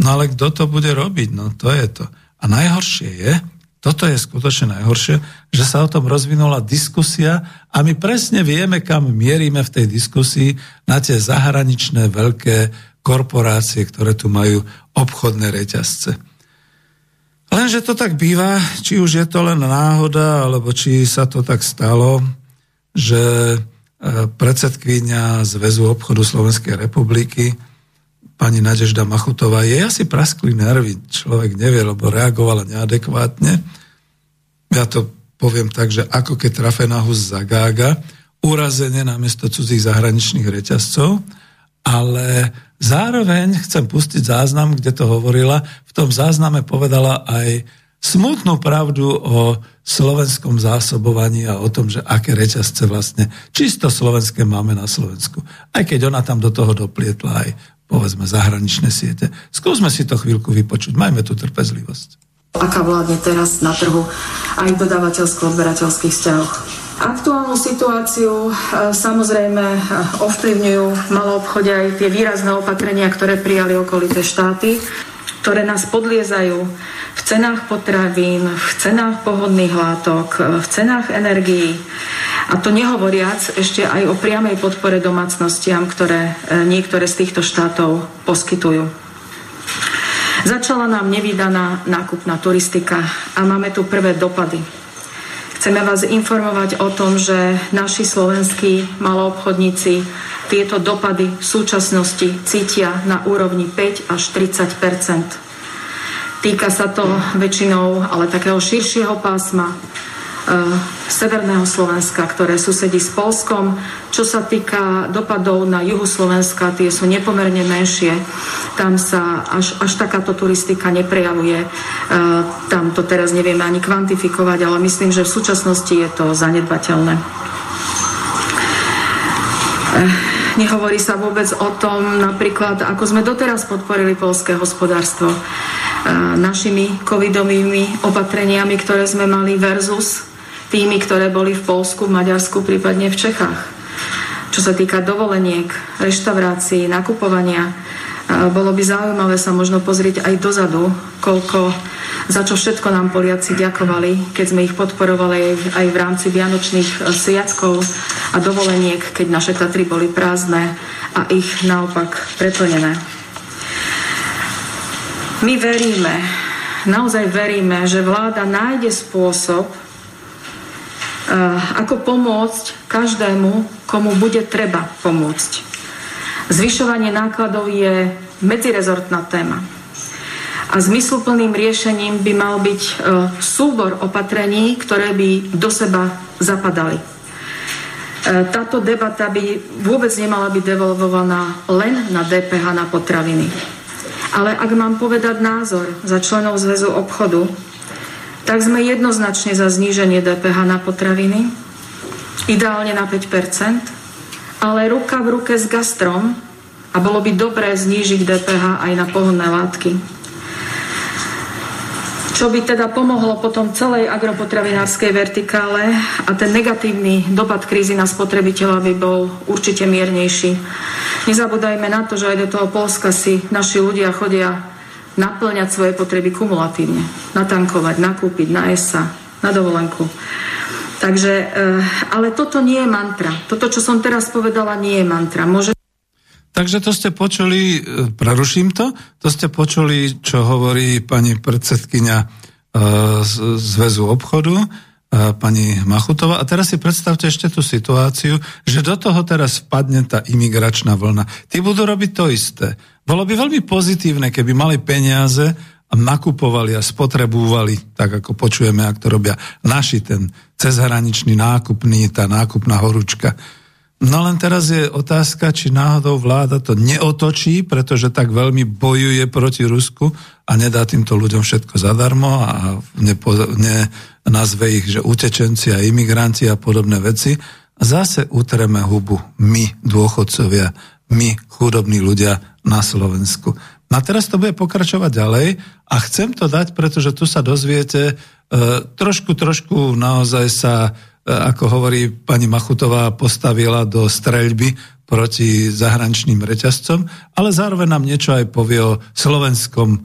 No ale kto to bude robiť? No to je to. A najhoršie je, toto je skutočne najhoršie, že sa o tom rozvinula diskusia a my presne vieme, kam mierime v tej diskusii na tie zahraničné veľké korporácie, ktoré tu majú obchodné reťazce. Lenže to tak býva, či už je to len náhoda, alebo či sa to tak stalo, že e, predsedkynia Zväzu obchodu Slovenskej republiky, pani Nadežda Machutová, jej asi praskli nervy, človek nevie, lebo reagovala neadekvátne. Ja to poviem tak, že ako keď trafe na hus zagága, urazenie namiesto cudzích zahraničných reťazcov, ale zároveň chcem pustiť záznam, kde to hovorila. V tom zázname povedala aj smutnú pravdu o slovenskom zásobovaní a o tom, že aké reťazce vlastne čisto slovenské máme na Slovensku. Aj keď ona tam do toho doplietla aj povedzme zahraničné siete. Skúsme si to chvíľku vypočuť, majme tu trpezlivosť. Aká vládne teraz na trhu aj v dodávateľsko-odberateľských vzťahoch. Aktuálnu situáciu e, samozrejme e, ovplyvňujú malo obchode aj tie výrazné opatrenia, ktoré prijali okolité štáty, ktoré nás podliezajú v cenách potravín, v cenách pohodných látok, v cenách energií, a to nehovoriac ešte aj o priamej podpore domácnostiam, ktoré e, niektoré z týchto štátov poskytujú. Začala nám nevydaná nákupná turistika a máme tu prvé dopady. Chceme vás informovať o tom, že naši slovenskí maloobchodníci tieto dopady v súčasnosti cítia na úrovni 5 až 30% Týka sa to väčšinou ale takého širšieho pásma Eh, severného Slovenska, ktoré susedí s Polskom. Čo sa týka dopadov na juhu Slovenska, tie sú nepomerne menšie. Tam sa až, až takáto turistika neprejavuje. E, tam to teraz nevieme ani kvantifikovať, ale myslím, že v súčasnosti je to zanedbateľné. E, nehovorí sa vôbec o tom, napríklad, ako sme doteraz podporili polské hospodárstvo našimi covidovými opatreniami, ktoré sme mali versus tými, ktoré boli v Polsku, v Maďarsku, prípadne v Čechách. Čo sa týka dovoleniek, reštaurácií, nakupovania, bolo by zaujímavé sa možno pozrieť aj dozadu, koľko, za čo všetko nám Poliaci ďakovali, keď sme ich podporovali aj v rámci Vianočných e, sviatkov a dovoleniek, keď naše Tatry boli prázdne a ich naopak preplnené. My veríme, naozaj veríme, že vláda nájde spôsob, Eh, ako pomôcť každému, komu bude treba pomôcť. Zvyšovanie nákladov je medzirezortná téma. A zmysluplným riešením by mal byť eh, súbor opatrení, ktoré by do seba zapadali. Eh, táto debata by vôbec nemala byť devolvovaná len na DPH na potraviny. Ale ak mám povedať názor za členov Zväzu obchodu, tak sme jednoznačne za zníženie DPH na potraviny, ideálne na 5% ale ruka v ruke s gastrom a bolo by dobré znížiť DPH aj na pohonné látky. Čo by teda pomohlo potom celej agropotravinárskej vertikále a ten negatívny dopad krízy na spotrebiteľa by bol určite miernejší. Nezabúdajme na to, že aj do toho Polska si naši ľudia chodia naplňať svoje potreby kumulatívne. Natankovať, nakúpiť, na ESA, na dovolenku. Takže, eh, ale toto nie je mantra. Toto, čo som teraz povedala, nie je mantra. Môže... Takže to ste počuli, eh, preruším to, to ste počuli, čo hovorí pani predsedkynia eh, Zväzu obchodu, pani Machutová. A teraz si predstavte ešte tú situáciu, že do toho teraz vpadne tá imigračná vlna. Tí budú robiť to isté. Bolo by veľmi pozitívne, keby mali peniaze a nakupovali a spotrebúvali, tak ako počujeme, ak to robia naši, ten cezhraničný nákupný, tá nákupná horúčka. No len teraz je otázka, či náhodou vláda to neotočí, pretože tak veľmi bojuje proti Rusku a nedá týmto ľuďom všetko zadarmo a nepo, ne, nazve ich, že utečenci a imigranti a podobné veci. Zase utreme hubu my, dôchodcovia, my, chudobní ľudia na Slovensku. No a teraz to bude pokračovať ďalej a chcem to dať, pretože tu sa dozviete, e, trošku, trošku naozaj sa, ako hovorí pani Machutová, postavila do streľby proti zahraničným reťazcom, ale zároveň nám niečo aj povie o slovenskom e,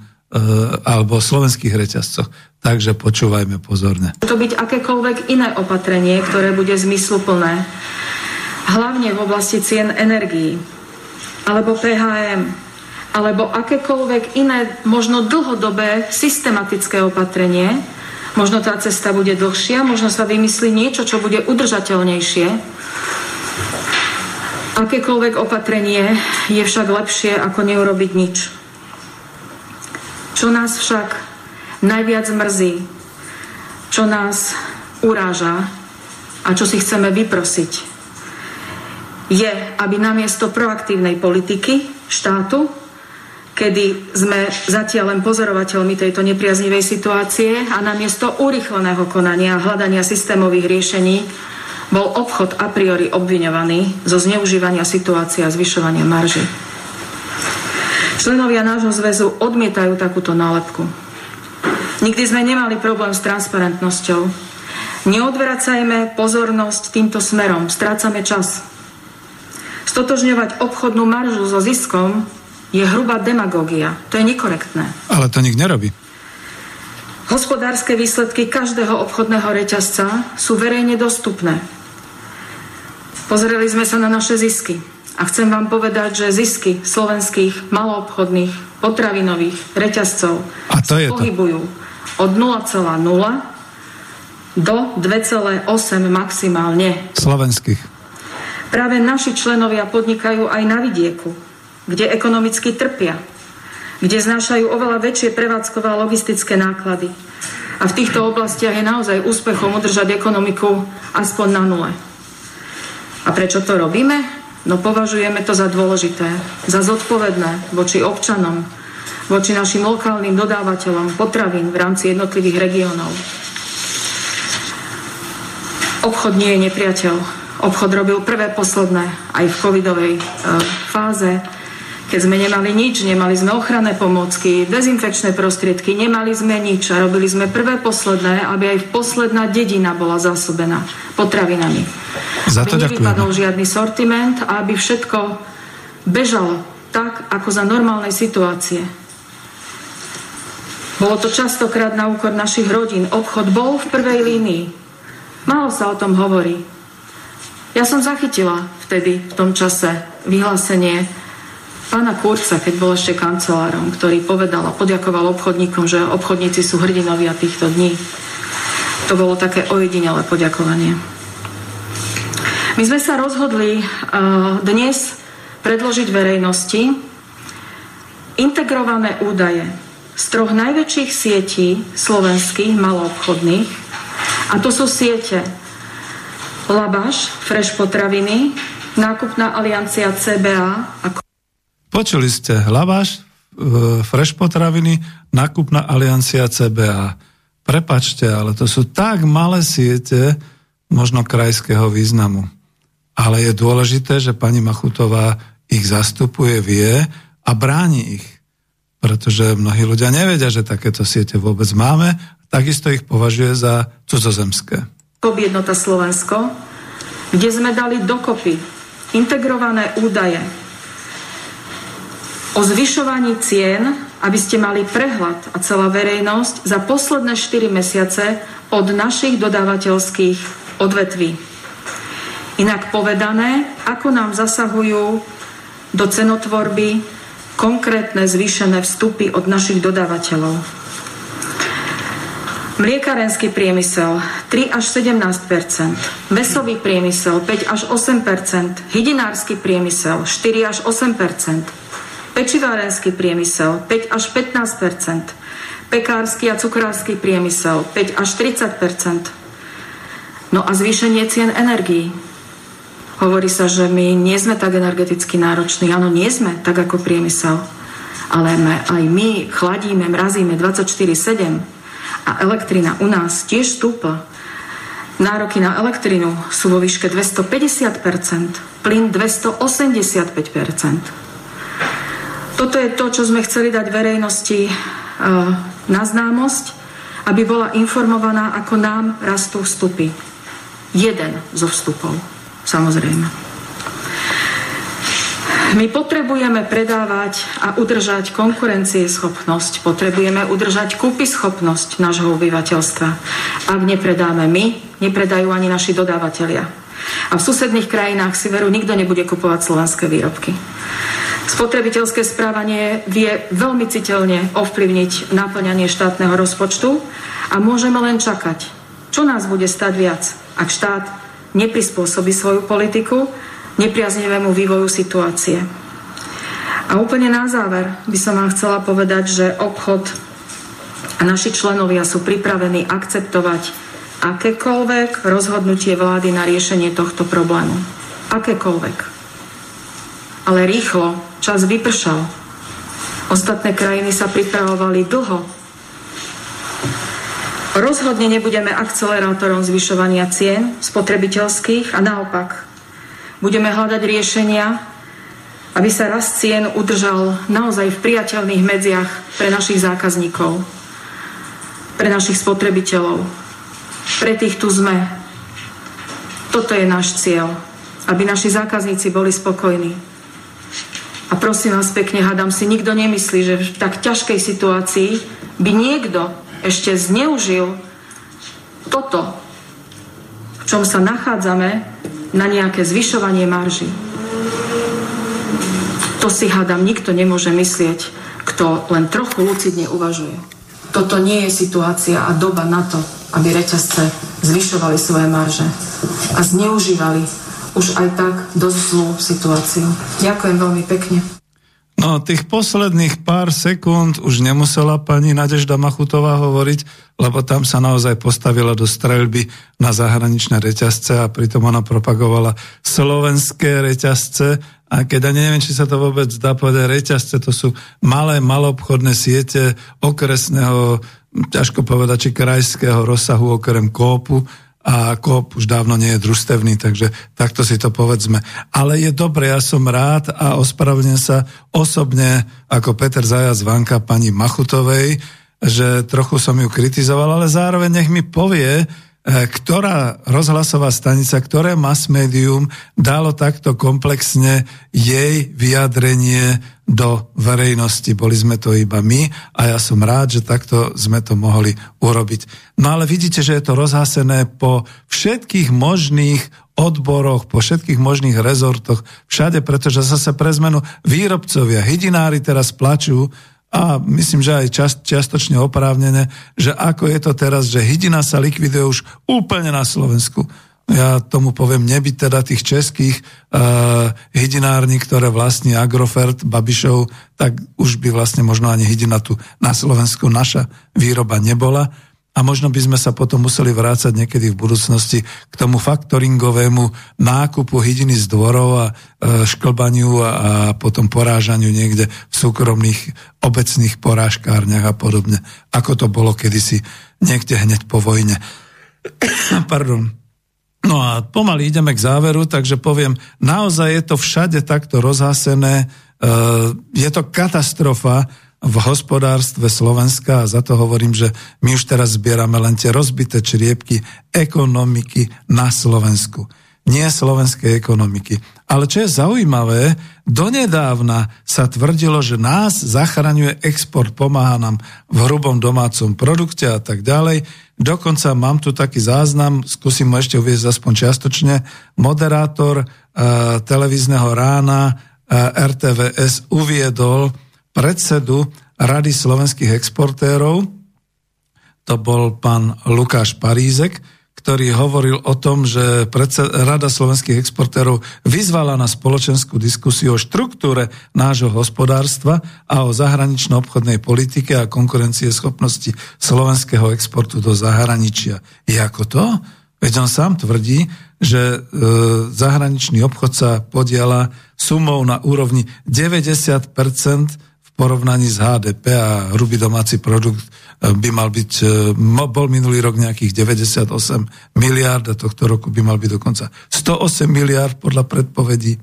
alebo slovenských reťazcoch. Takže počúvajme pozorne. To byť akékoľvek iné opatrenie, ktoré bude zmysluplné, hlavne v oblasti cien energií, alebo PHM, alebo akékoľvek iné, možno dlhodobé, systematické opatrenie, možno tá cesta bude dlhšia, možno sa vymyslí niečo, čo bude udržateľnejšie. Akékoľvek opatrenie je však lepšie, ako neurobiť nič. Čo nás však najviac mrzí, čo nás uráža a čo si chceme vyprosiť, je, aby namiesto proaktívnej politiky štátu kedy sme zatiaľ len pozorovateľmi tejto nepriaznivej situácie a namiesto urychleného konania a hľadania systémových riešení bol obchod a priori obviňovaný zo zneužívania situácie a zvyšovania marží. Členovia nášho zväzu odmietajú takúto nálepku. Nikdy sme nemali problém s transparentnosťou. Neodvracajme pozornosť týmto smerom, strácame čas. Stotožňovať obchodnú maržu so ziskom je hrubá demagógia. To je nekorektné. Ale to nik nerobí. Hospodárske výsledky každého obchodného reťazca sú verejne dostupné. Pozreli sme sa na naše zisky. A chcem vám povedať, že zisky slovenských maloobchodných potravinových reťazcov a to je pohybujú to. od 0,0 do 2,8 maximálne. Slovenských. Práve naši členovia podnikajú aj na vidieku kde ekonomicky trpia, kde znášajú oveľa väčšie prevádzkové a logistické náklady. A v týchto oblastiach je naozaj úspechom udržať ekonomiku aspoň na nule. A prečo to robíme? No považujeme to za dôležité, za zodpovedné voči občanom, voči našim lokálnym dodávateľom potravín v rámci jednotlivých regiónov. Obchod nie je nepriateľ. Obchod robil prvé posledné aj v covidovej e, fáze keď sme nemali nič, nemali sme ochranné pomôcky, dezinfekčné prostriedky, nemali sme nič a robili sme prvé posledné, aby aj posledná dedina bola zásobená potravinami. Za to aby nevypadol žiadny sortiment a aby všetko bežalo tak, ako za normálnej situácie. Bolo to častokrát na úkor našich rodín. Obchod bol v prvej línii. Málo sa o tom hovorí. Ja som zachytila vtedy, v tom čase, vyhlásenie pána Kurca, keď bol ešte kancelárom, ktorý povedal a podjakoval obchodníkom, že obchodníci sú hrdinovia týchto dní. To bolo také ojedinelé poďakovanie. My sme sa rozhodli uh, dnes predložiť verejnosti integrované údaje z troch najväčších sietí slovenských maloobchodných a to sú siete Labaš, Fresh Potraviny, Nákupná aliancia CBA a Počuli ste Hlavaš, Fresh potraviny, nákupná aliancia CBA. prepačte, ale to sú tak malé siete, možno krajského významu. Ale je dôležité, že pani Machutová ich zastupuje, vie a bráni ich. Pretože mnohí ľudia nevedia, že takéto siete vôbec máme, takisto ich považuje za cudzozemské. Jednota Slovensko, kde sme dali dokopy integrované údaje o zvyšovaní cien, aby ste mali prehľad a celá verejnosť za posledné 4 mesiace od našich dodávateľských odvetví. Inak povedané, ako nám zasahujú do cenotvorby konkrétne zvýšené vstupy od našich dodávateľov. Mliekarenský priemysel 3 až 17% Mesový priemysel 5 až 8% Hydinársky priemysel 4 až 8 Pečivárenský priemysel 5 až 15% Pekársky a cukrársky priemysel 5 až 30% No a zvýšenie cien energií. Hovorí sa, že my nie sme tak energeticky nároční. Áno, nie sme tak ako priemysel. Ale aj my chladíme, mrazíme 24-7 a elektrina u nás tiež stúpa. Nároky na elektrinu sú vo výške 250%, plyn 285%. Toto je to, čo sme chceli dať verejnosti e, na známosť, aby bola informovaná, ako nám rastú vstupy. Jeden zo vstupov, samozrejme. My potrebujeme predávať a udržať konkurencieschopnosť, potrebujeme udržať schopnosť nášho obyvateľstva. Ak nepredáme my, nepredajú ani naši dodávateľia. A v susedných krajinách si veru nikto nebude kupovať slovenské výrobky. Spotrebiteľské správanie vie veľmi citeľne ovplyvniť naplňanie štátneho rozpočtu a môžeme len čakať, čo nás bude stať viac, ak štát neprispôsobí svoju politiku nepriaznivému vývoju situácie. A úplne na záver by som vám chcela povedať, že obchod a naši členovia sú pripravení akceptovať akékoľvek rozhodnutie vlády na riešenie tohto problému. Akékoľvek. Ale rýchlo Čas vypršal. Ostatné krajiny sa pripravovali dlho. Rozhodne nebudeme akcelerátorom zvyšovania cien spotrebiteľských a naopak. Budeme hľadať riešenia, aby sa rast cien udržal naozaj v priateľných medziach pre našich zákazníkov, pre našich spotrebiteľov. Pre tých tu sme. Toto je náš cieľ, aby naši zákazníci boli spokojní. A prosím vás pekne, hádam si, nikto nemyslí, že v tak ťažkej situácii by niekto ešte zneužil toto, v čom sa nachádzame, na nejaké zvyšovanie marží. To si hádam, nikto nemôže myslieť, kto len trochu lucidne uvažuje. Toto nie je situácia a doba na to, aby reťazce zvyšovali svoje marže a zneužívali už aj tak dosť zlú situáciu. Ďakujem veľmi pekne. No, tých posledných pár sekúnd už nemusela pani Nadežda Machutová hovoriť, lebo tam sa naozaj postavila do streľby na zahraničné reťazce a pritom ona propagovala slovenské reťazce a keď ani neviem, či sa to vôbec dá povedať, reťazce to sú malé, malobchodné siete okresného, ťažko povedať, či krajského rozsahu okrem kópu, a KOP už dávno nie je družstevný, takže takto si to povedzme. Ale je dobre, ja som rád a ospravedlňujem sa osobne ako Peter Zajac Vanka pani Machutovej, že trochu som ju kritizoval, ale zároveň nech mi povie, ktorá rozhlasová stanica, ktoré mass medium dalo takto komplexne jej vyjadrenie do verejnosti. Boli sme to iba my a ja som rád, že takto sme to mohli urobiť. No ale vidíte, že je to rozhasené po všetkých možných odboroch, po všetkých možných rezortoch, všade, pretože zase pre zmenu výrobcovia, hydinári teraz plačú, a myslím, že aj čas, čiastočne oprávnené, že ako je to teraz, že hydina sa likviduje už úplne na Slovensku. Ja tomu poviem nebyť teda tých českých uh, hydinární, ktoré vlastní Agrofert, Babišov, tak už by vlastne možno ani hydina tu na Slovensku naša výroba nebola. A možno by sme sa potom museli vrácať niekedy v budúcnosti k tomu faktoringovému nákupu hydiny z dvorov a e, šklbaniu a, potom porážaniu niekde v súkromných obecných porážkárniach a podobne, ako to bolo kedysi niekde hneď po vojne. [COUGHS] Pardon. No a pomaly ideme k záveru, takže poviem, naozaj je to všade takto rozhasené, e, je to katastrofa, v hospodárstve Slovenska a za to hovorím, že my už teraz zbierame len tie rozbité čriepky ekonomiky na Slovensku. Nie slovenskej ekonomiky. Ale čo je zaujímavé, donedávna sa tvrdilo, že nás zachraňuje export, pomáha nám v hrubom domácom produkte a tak ďalej. Dokonca mám tu taký záznam, skúsim mu ešte uvieť aspoň čiastočne, moderátor uh, televízneho rána uh, e, RTVS uviedol, predsedu Rady slovenských exportérov, to bol pán Lukáš Parízek, ktorý hovoril o tom, že Rada slovenských exportérov vyzvala na spoločenskú diskusiu o štruktúre nášho hospodárstva a o zahranično-obchodnej politike a konkurencie schopnosti slovenského exportu do zahraničia. Je ako to? Veď on sám tvrdí, že e, zahraničný obchod sa podiela sumou na úrovni 90 porovnaní s HDP a hrubý domáci produkt e, by mal byť, e, bol minulý rok nejakých 98 miliard a tohto roku by mal byť dokonca 108 miliard podľa predpovedí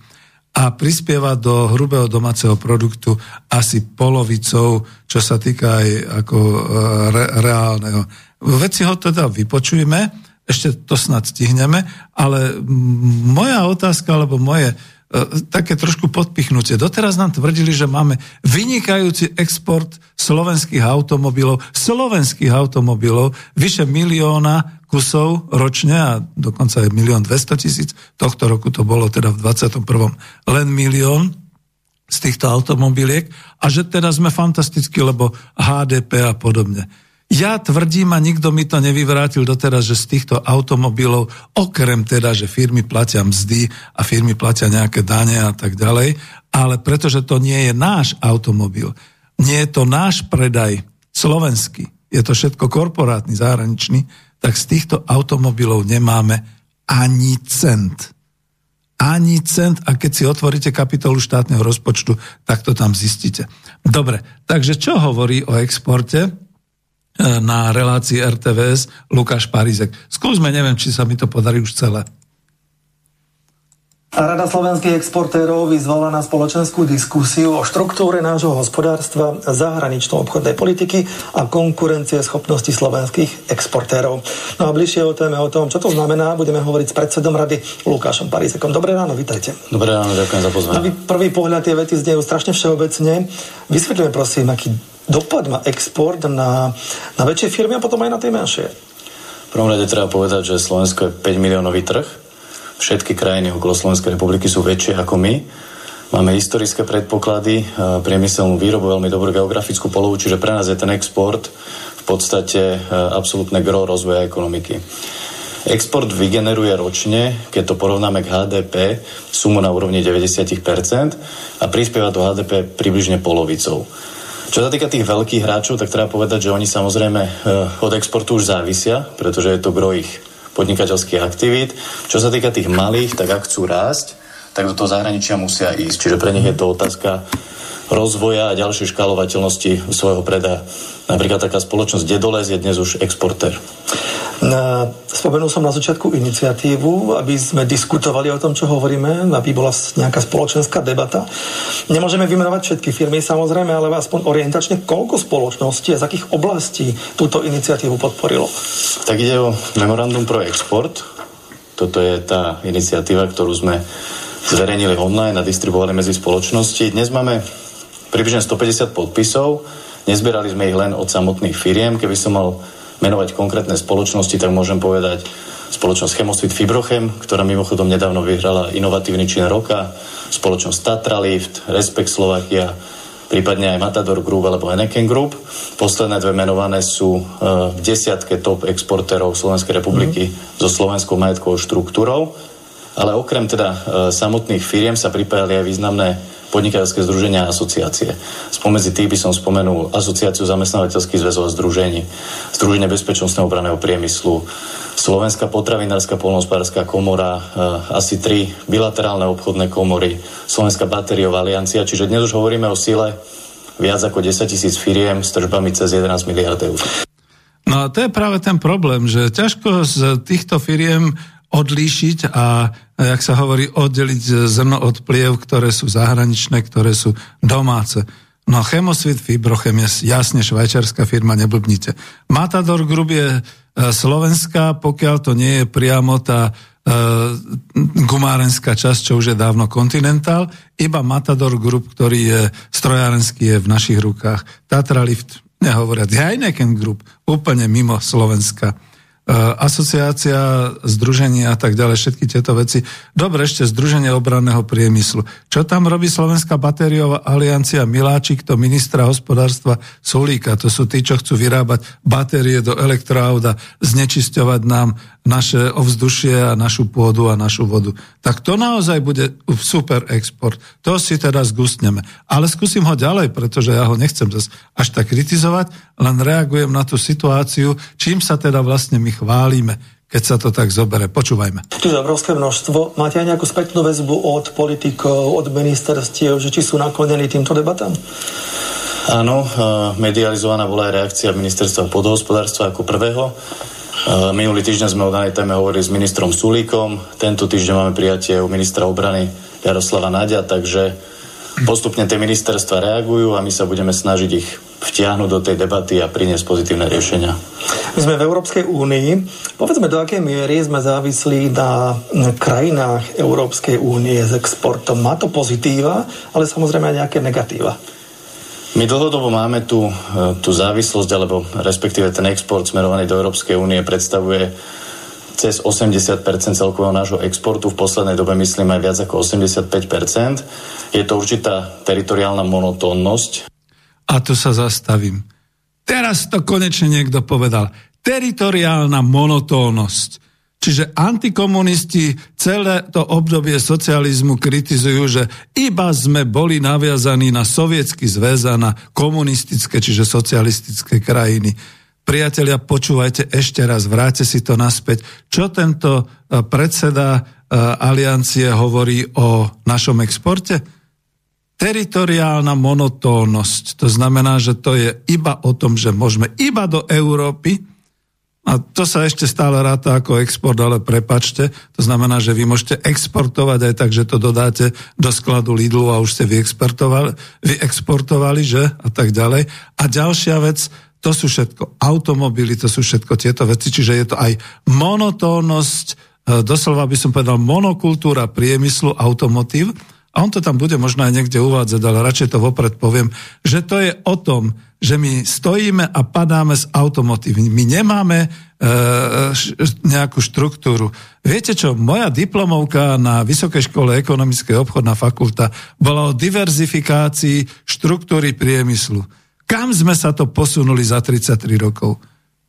a prispieva do hrubého domáceho produktu asi polovicou, čo sa týka aj ako e, re, reálneho. Veci ho teda vypočujeme, ešte to snad stihneme, ale moja otázka, alebo moje také trošku podpichnutie. Doteraz nám tvrdili, že máme vynikajúci export slovenských automobilov, slovenských automobilov, vyše milióna kusov ročne a dokonca je milión 200 tisíc. Tohto roku to bolo teda v 21. len milión z týchto automobiliek a že teda sme fantastickí, lebo HDP a podobne. Ja tvrdím, a nikto mi to nevyvrátil doteraz, že z týchto automobilov, okrem teda, že firmy platia mzdy a firmy platia nejaké dane a tak ďalej, ale pretože to nie je náš automobil, nie je to náš predaj slovenský, je to všetko korporátny, zahraničný, tak z týchto automobilov nemáme ani cent. Ani cent. A keď si otvoríte kapitolu štátneho rozpočtu, tak to tam zistíte. Dobre, takže čo hovorí o exporte? Na relácii RTVS Lukáš Parizek. Skúsme, neviem, či sa mi to podarí už celé. Rada slovenských exportérov vyzvala na spoločenskú diskusiu o štruktúre nášho hospodárstva, zahraničnej obchodnej politiky a konkurencie schopnosti slovenských exportérov. No a bližšie o téme o tom, čo to znamená, budeme hovoriť s predsedom rady Lukášom Parizekom. Dobré ráno, vítajte. Dobré ráno, ďakujem za pozvanie. Na prvý pohľad tie vety znejú strašne všeobecne. Vysvetlíme prosím, aký dopad má export na, na väčšie firmy a potom aj na tie menšie. V prvom rade treba povedať, že Slovensko je 5 miliónový trh Všetky krajiny okolo Slovenskej republiky sú väčšie ako my. Máme historické predpoklady, priemyselnú výrobu, veľmi dobrú geografickú polohu, čiže pre nás je ten export v podstate absolútne gro rozvoja ekonomiky. Export vygeneruje ročne, keď to porovnáme k HDP, sumu na úrovni 90% a prispieva do HDP približne polovicou. Čo sa týka tých veľkých hráčov, tak treba povedať, že oni samozrejme od exportu už závisia, pretože je to gro ich podnikateľských aktivít. Čo sa týka tých malých, tak ak chcú rásť, tak do toho zahraničia musia ísť. Čiže pre nich je to otázka rozvoja a ďalšej škálovateľnosti svojho predaja. Napríklad taká spoločnosť Dedoles je dnes už exportér. Spomenul som na začiatku iniciatívu, aby sme diskutovali o tom, čo hovoríme, aby bola nejaká spoločenská debata. Nemôžeme vymenovať všetky firmy, samozrejme, ale aspoň orientačne, koľko spoločností a z akých oblastí túto iniciatívu podporilo? Tak ide o Memorandum pro export. Toto je tá iniciatíva, ktorú sme zverejnili online a distribuovali medzi spoločnosti. Dnes máme približne 150 podpisov. Nezbierali sme ich len od samotných firiem. Keby som mal menovať konkrétne spoločnosti, tak môžem povedať spoločnosť Chemosvit Fibrochem, ktorá mimochodom nedávno vyhrala inovatívny čin roka, spoločnosť Tatra Lift, Respekt Slovakia, prípadne aj Matador Group alebo Henneken Group. Posledné dve menované sú uh, v desiatke top exportérov Slovenskej republiky mm. so slovenskou majetkovou štruktúrou. Ale okrem teda uh, samotných firiem sa pripájali aj významné podnikateľské združenia a asociácie. Spomedzi tých by som spomenul Asociáciu zamestnávateľských zväzov a združení, Združenie bezpečnostného obraného priemyslu, Slovenská potravinárska polnohospodárska komora, e, asi tri bilaterálne obchodné komory, Slovenská batériová aliancia, čiže dnes už hovoríme o sile viac ako 10 tisíc firiem s tržbami cez 11 miliard eur. No a to je práve ten problém, že ťažko z týchto firiem odlíšiť a, jak sa hovorí, oddeliť zrno od pliev, ktoré sú zahraničné, ktoré sú domáce. No Chemosvit Fibrochem je jasne švajčiarská firma, neblbnite. Matador Group je e, slovenská, pokiaľ to nie je priamo tá e, gumárenská časť, čo už je dávno Continental, iba Matador Group, ktorý je strojárenský, je v našich rukách. Tatra Lift, nehovoriac, Heineken Group, úplne mimo Slovenska. E, asociácia, združenie a tak ďalej, všetky tieto veci. Dobre, ešte Združenie obranného priemyslu. Čo tam robí Slovenská batériová aliancia Miláčik, to ministra hospodárstva Sulíka. To sú tí, čo chcú vyrábať batérie do elektroauda, znečisťovať nám naše ovzdušie a našu pôdu a našu vodu. Tak to naozaj bude super export. To si teraz gustneme. Ale skúsim ho ďalej, pretože ja ho nechcem zase až tak kritizovať, len reagujem na tú situáciu, čím sa teda vlastne my chválime keď sa to tak zobere. Počúvajme. Tu je obrovské množstvo. Máte aj nejakú spätnú väzbu od politikov, od ministerstiev, že či sú naklonení týmto debatám? Áno, medializovaná bola aj reakcia ministerstva podhospodárstva ako prvého. Minulý týždeň sme o danej téme hovorili s ministrom Sulíkom, tento týždeň máme prijatie u ministra obrany Jaroslava Nadia, takže postupne tie ministerstva reagujú a my sa budeme snažiť ich vtiahnuť do tej debaty a priniesť pozitívne riešenia. My sme v Európskej únii. Povedzme, do akej miery sme závislí na krajinách Európskej únie s exportom. Má to pozitíva, ale samozrejme aj nejaké negatíva. My dlhodobo máme tú, e, tú závislosť, alebo respektíve ten export smerovaný do Európskej únie predstavuje cez 80% celkového nášho exportu, v poslednej dobe myslím aj viac ako 85%. Je to určitá teritoriálna monotónnosť. A tu sa zastavím. Teraz to konečne niekto povedal. Teritoriálna monotónnosť. Čiže antikomunisti celé to obdobie socializmu kritizujú, že iba sme boli naviazaní na sovietský zväz a na komunistické, čiže socialistické krajiny. Priatelia, počúvajte ešte raz, vráte si to naspäť. Čo tento e, predseda e, aliancie hovorí o našom exporte? Teritoriálna monotónnosť. To znamená, že to je iba o tom, že môžeme iba do Európy, a to sa ešte stále ráta ako export, ale prepačte, to znamená, že vy môžete exportovať aj tak, že to dodáte do skladu Lidlu a už ste vyexportovali, vyexportovali že? A tak ďalej. A ďalšia vec, to sú všetko automobily, to sú všetko tieto veci, čiže je to aj monotónnosť, e, doslova by som povedal monokultúra priemyslu, automotív, a on to tam bude možno aj niekde uvádzať, ale radšej to vopred poviem, že to je o tom, že my stojíme a padáme z automotív. My nemáme e, nejakú štruktúru. Viete čo, moja diplomovka na Vysokej škole ekonomickej obchodná fakulta bola o diverzifikácii štruktúry priemyslu. Kam sme sa to posunuli za 33 rokov?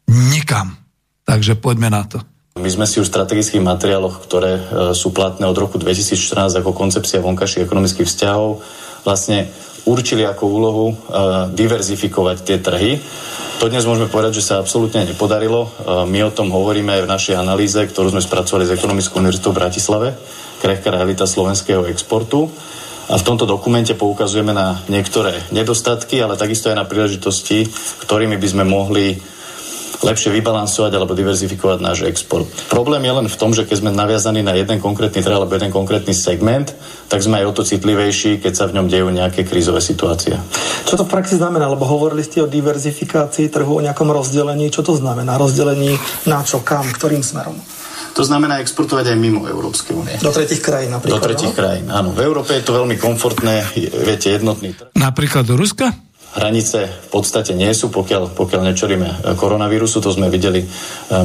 Nikam. Takže poďme na to. My sme si už v strategických materiáloch, ktoré e, sú platné od roku 2014 ako koncepcia vonkajších ekonomických vzťahov, vlastne určili ako úlohu e, diverzifikovať tie trhy. To dnes môžeme povedať, že sa absolútne nepodarilo. E, my o tom hovoríme aj v našej analýze, ktorú sme spracovali z Ekonomickou univerzitou v Bratislave, krehká realita slovenského exportu. A v tomto dokumente poukazujeme na niektoré nedostatky, ale takisto aj na príležitosti, ktorými by sme mohli lepšie vybalansovať alebo diverzifikovať náš export. Problém je len v tom, že keď sme naviazaní na jeden konkrétny trh alebo jeden konkrétny segment, tak sme aj o to citlivejší, keď sa v ňom dejú nejaké krízové situácie. Čo to v praxi znamená? Lebo hovorili ste o diverzifikácii trhu, o nejakom rozdelení. Čo to znamená? Rozdelení na čo, kam, ktorým smerom? To znamená exportovať aj mimo Európskej únie. Do tretich krajín napríklad. Do tretich no? krajín, áno. V Európe je to veľmi komfortné, viete, jednotný trh. Napríklad do Ruska? Hranice v podstate nie sú, pokiaľ, pokiaľ nečoríme e, koronavírusu, to sme videli e,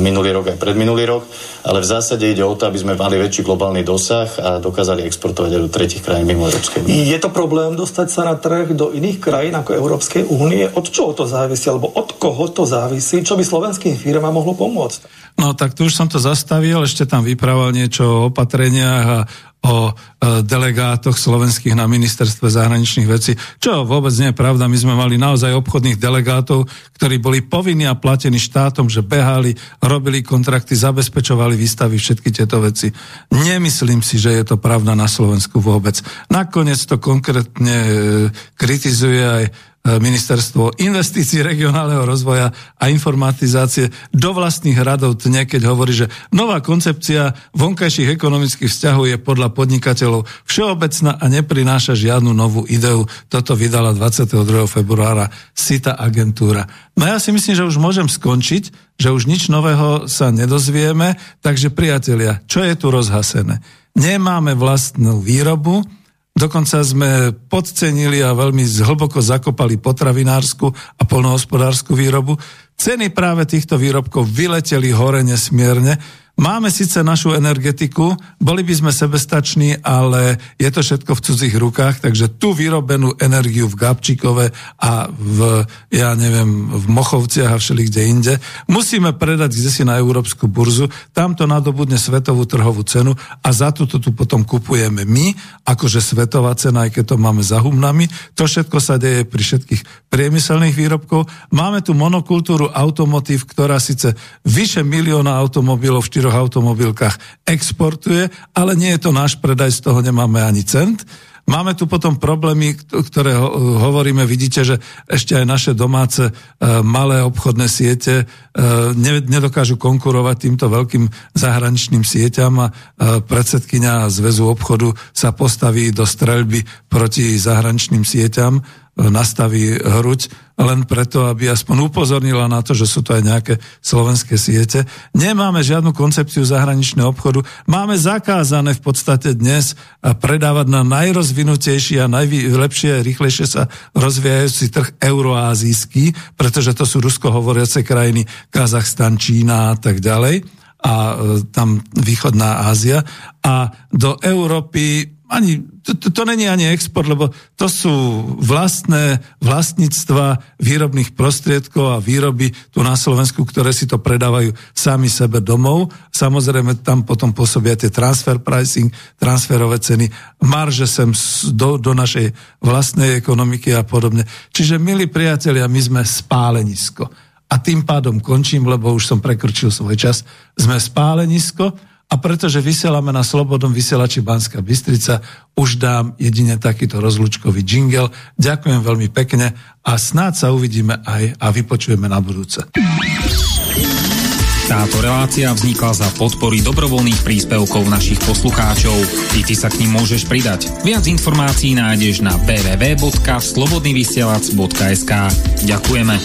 minulý rok aj predminulý rok, ale v zásade ide o to, aby sme mali väčší globálny dosah a dokázali exportovať aj do tretich krajín mimo Európskej únie. Je to problém dostať sa na trh do iných krajín ako Európskej únie? Od čoho to závisí, alebo od koho to závisí? Čo by slovenským firmám mohlo pomôcť? No tak tu už som to zastavil, ešte tam vyprával niečo o opatreniach a o e, delegátoch slovenských na ministerstve zahraničných vecí, čo vôbec nie je pravda. My sme mali naozaj obchodných delegátov, ktorí boli povinní a platení štátom, že behali, robili kontrakty, zabezpečovali výstavy, všetky tieto veci. Nemyslím si, že je to pravda na Slovensku vôbec. Nakoniec to konkrétne e, kritizuje aj ministerstvo investícií regionálneho rozvoja a informatizácie do vlastných radov dne, keď hovorí, že nová koncepcia vonkajších ekonomických vzťahov je podľa podnikateľov všeobecná a neprináša žiadnu novú ideu. Toto vydala 22. februára SITA agentúra. No ja si myslím, že už môžem skončiť, že už nič nového sa nedozvieme, takže priatelia, čo je tu rozhasené? Nemáme vlastnú výrobu, Dokonca sme podcenili a veľmi hlboko zakopali potravinárskú a polnohospodárskú výrobu. Ceny práve týchto výrobkov vyleteli hore nesmierne Máme síce našu energetiku, boli by sme sebestační, ale je to všetko v cudzích rukách, takže tú vyrobenú energiu v Gabčíkove a v, ja neviem, v Mochovciach a všeli kde inde, musíme predať kde si na európsku burzu, tam to nadobudne svetovú trhovú cenu a za to tu potom kupujeme my, akože svetová cena, aj keď to máme za humnami. To všetko sa deje pri všetkých priemyselných výrobkov. Máme tu monokultúru automotív, ktorá síce vyše milióna automobilov v štyroch automobilkách exportuje, ale nie je to náš predaj, z toho nemáme ani cent. Máme tu potom problémy, ktoré hovoríme, vidíte, že ešte aj naše domáce e, malé obchodné siete e, nedokážu konkurovať týmto veľkým zahraničným sieťam a e, predsedkynia Zväzu obchodu sa postaví do streľby proti zahraničným sieťam nastaví hruď len preto, aby aspoň upozornila na to, že sú to aj nejaké slovenské siete. Nemáme žiadnu koncepciu zahraničného obchodu. Máme zakázané v podstate dnes predávať na najrozvinutejší a najlepšie, rýchlejšie sa rozvíjajúci trh euroázijský, pretože to sú ruskohovoriace krajiny Kazachstan, Čína a tak ďalej a e, tam východná Ázia. A do Európy ani, to, to, to není ani export, lebo to sú vlastné vlastníctva výrobných prostriedkov a výroby tu na Slovensku, ktoré si to predávajú sami sebe domov. Samozrejme, tam potom pôsobia tie transfer pricing, transferové ceny, marže sem do, do našej vlastnej ekonomiky a podobne. Čiže, milí priatelia, my sme spálenisko. A tým pádom končím, lebo už som prekročil svoj čas. Sme spálenisko a pretože vysielame na Slobodnom vysielači Banská Bystrica, už dám jedine takýto rozlučkový jingle. Ďakujem veľmi pekne a snáď sa uvidíme aj a vypočujeme na budúce. Táto relácia vznikla za podpory dobrovoľných príspevkov našich poslucháčov. I ty sa k ním môžeš pridať. Viac informácií nájdeš na www.slobodnyvysielac.sk Ďakujeme.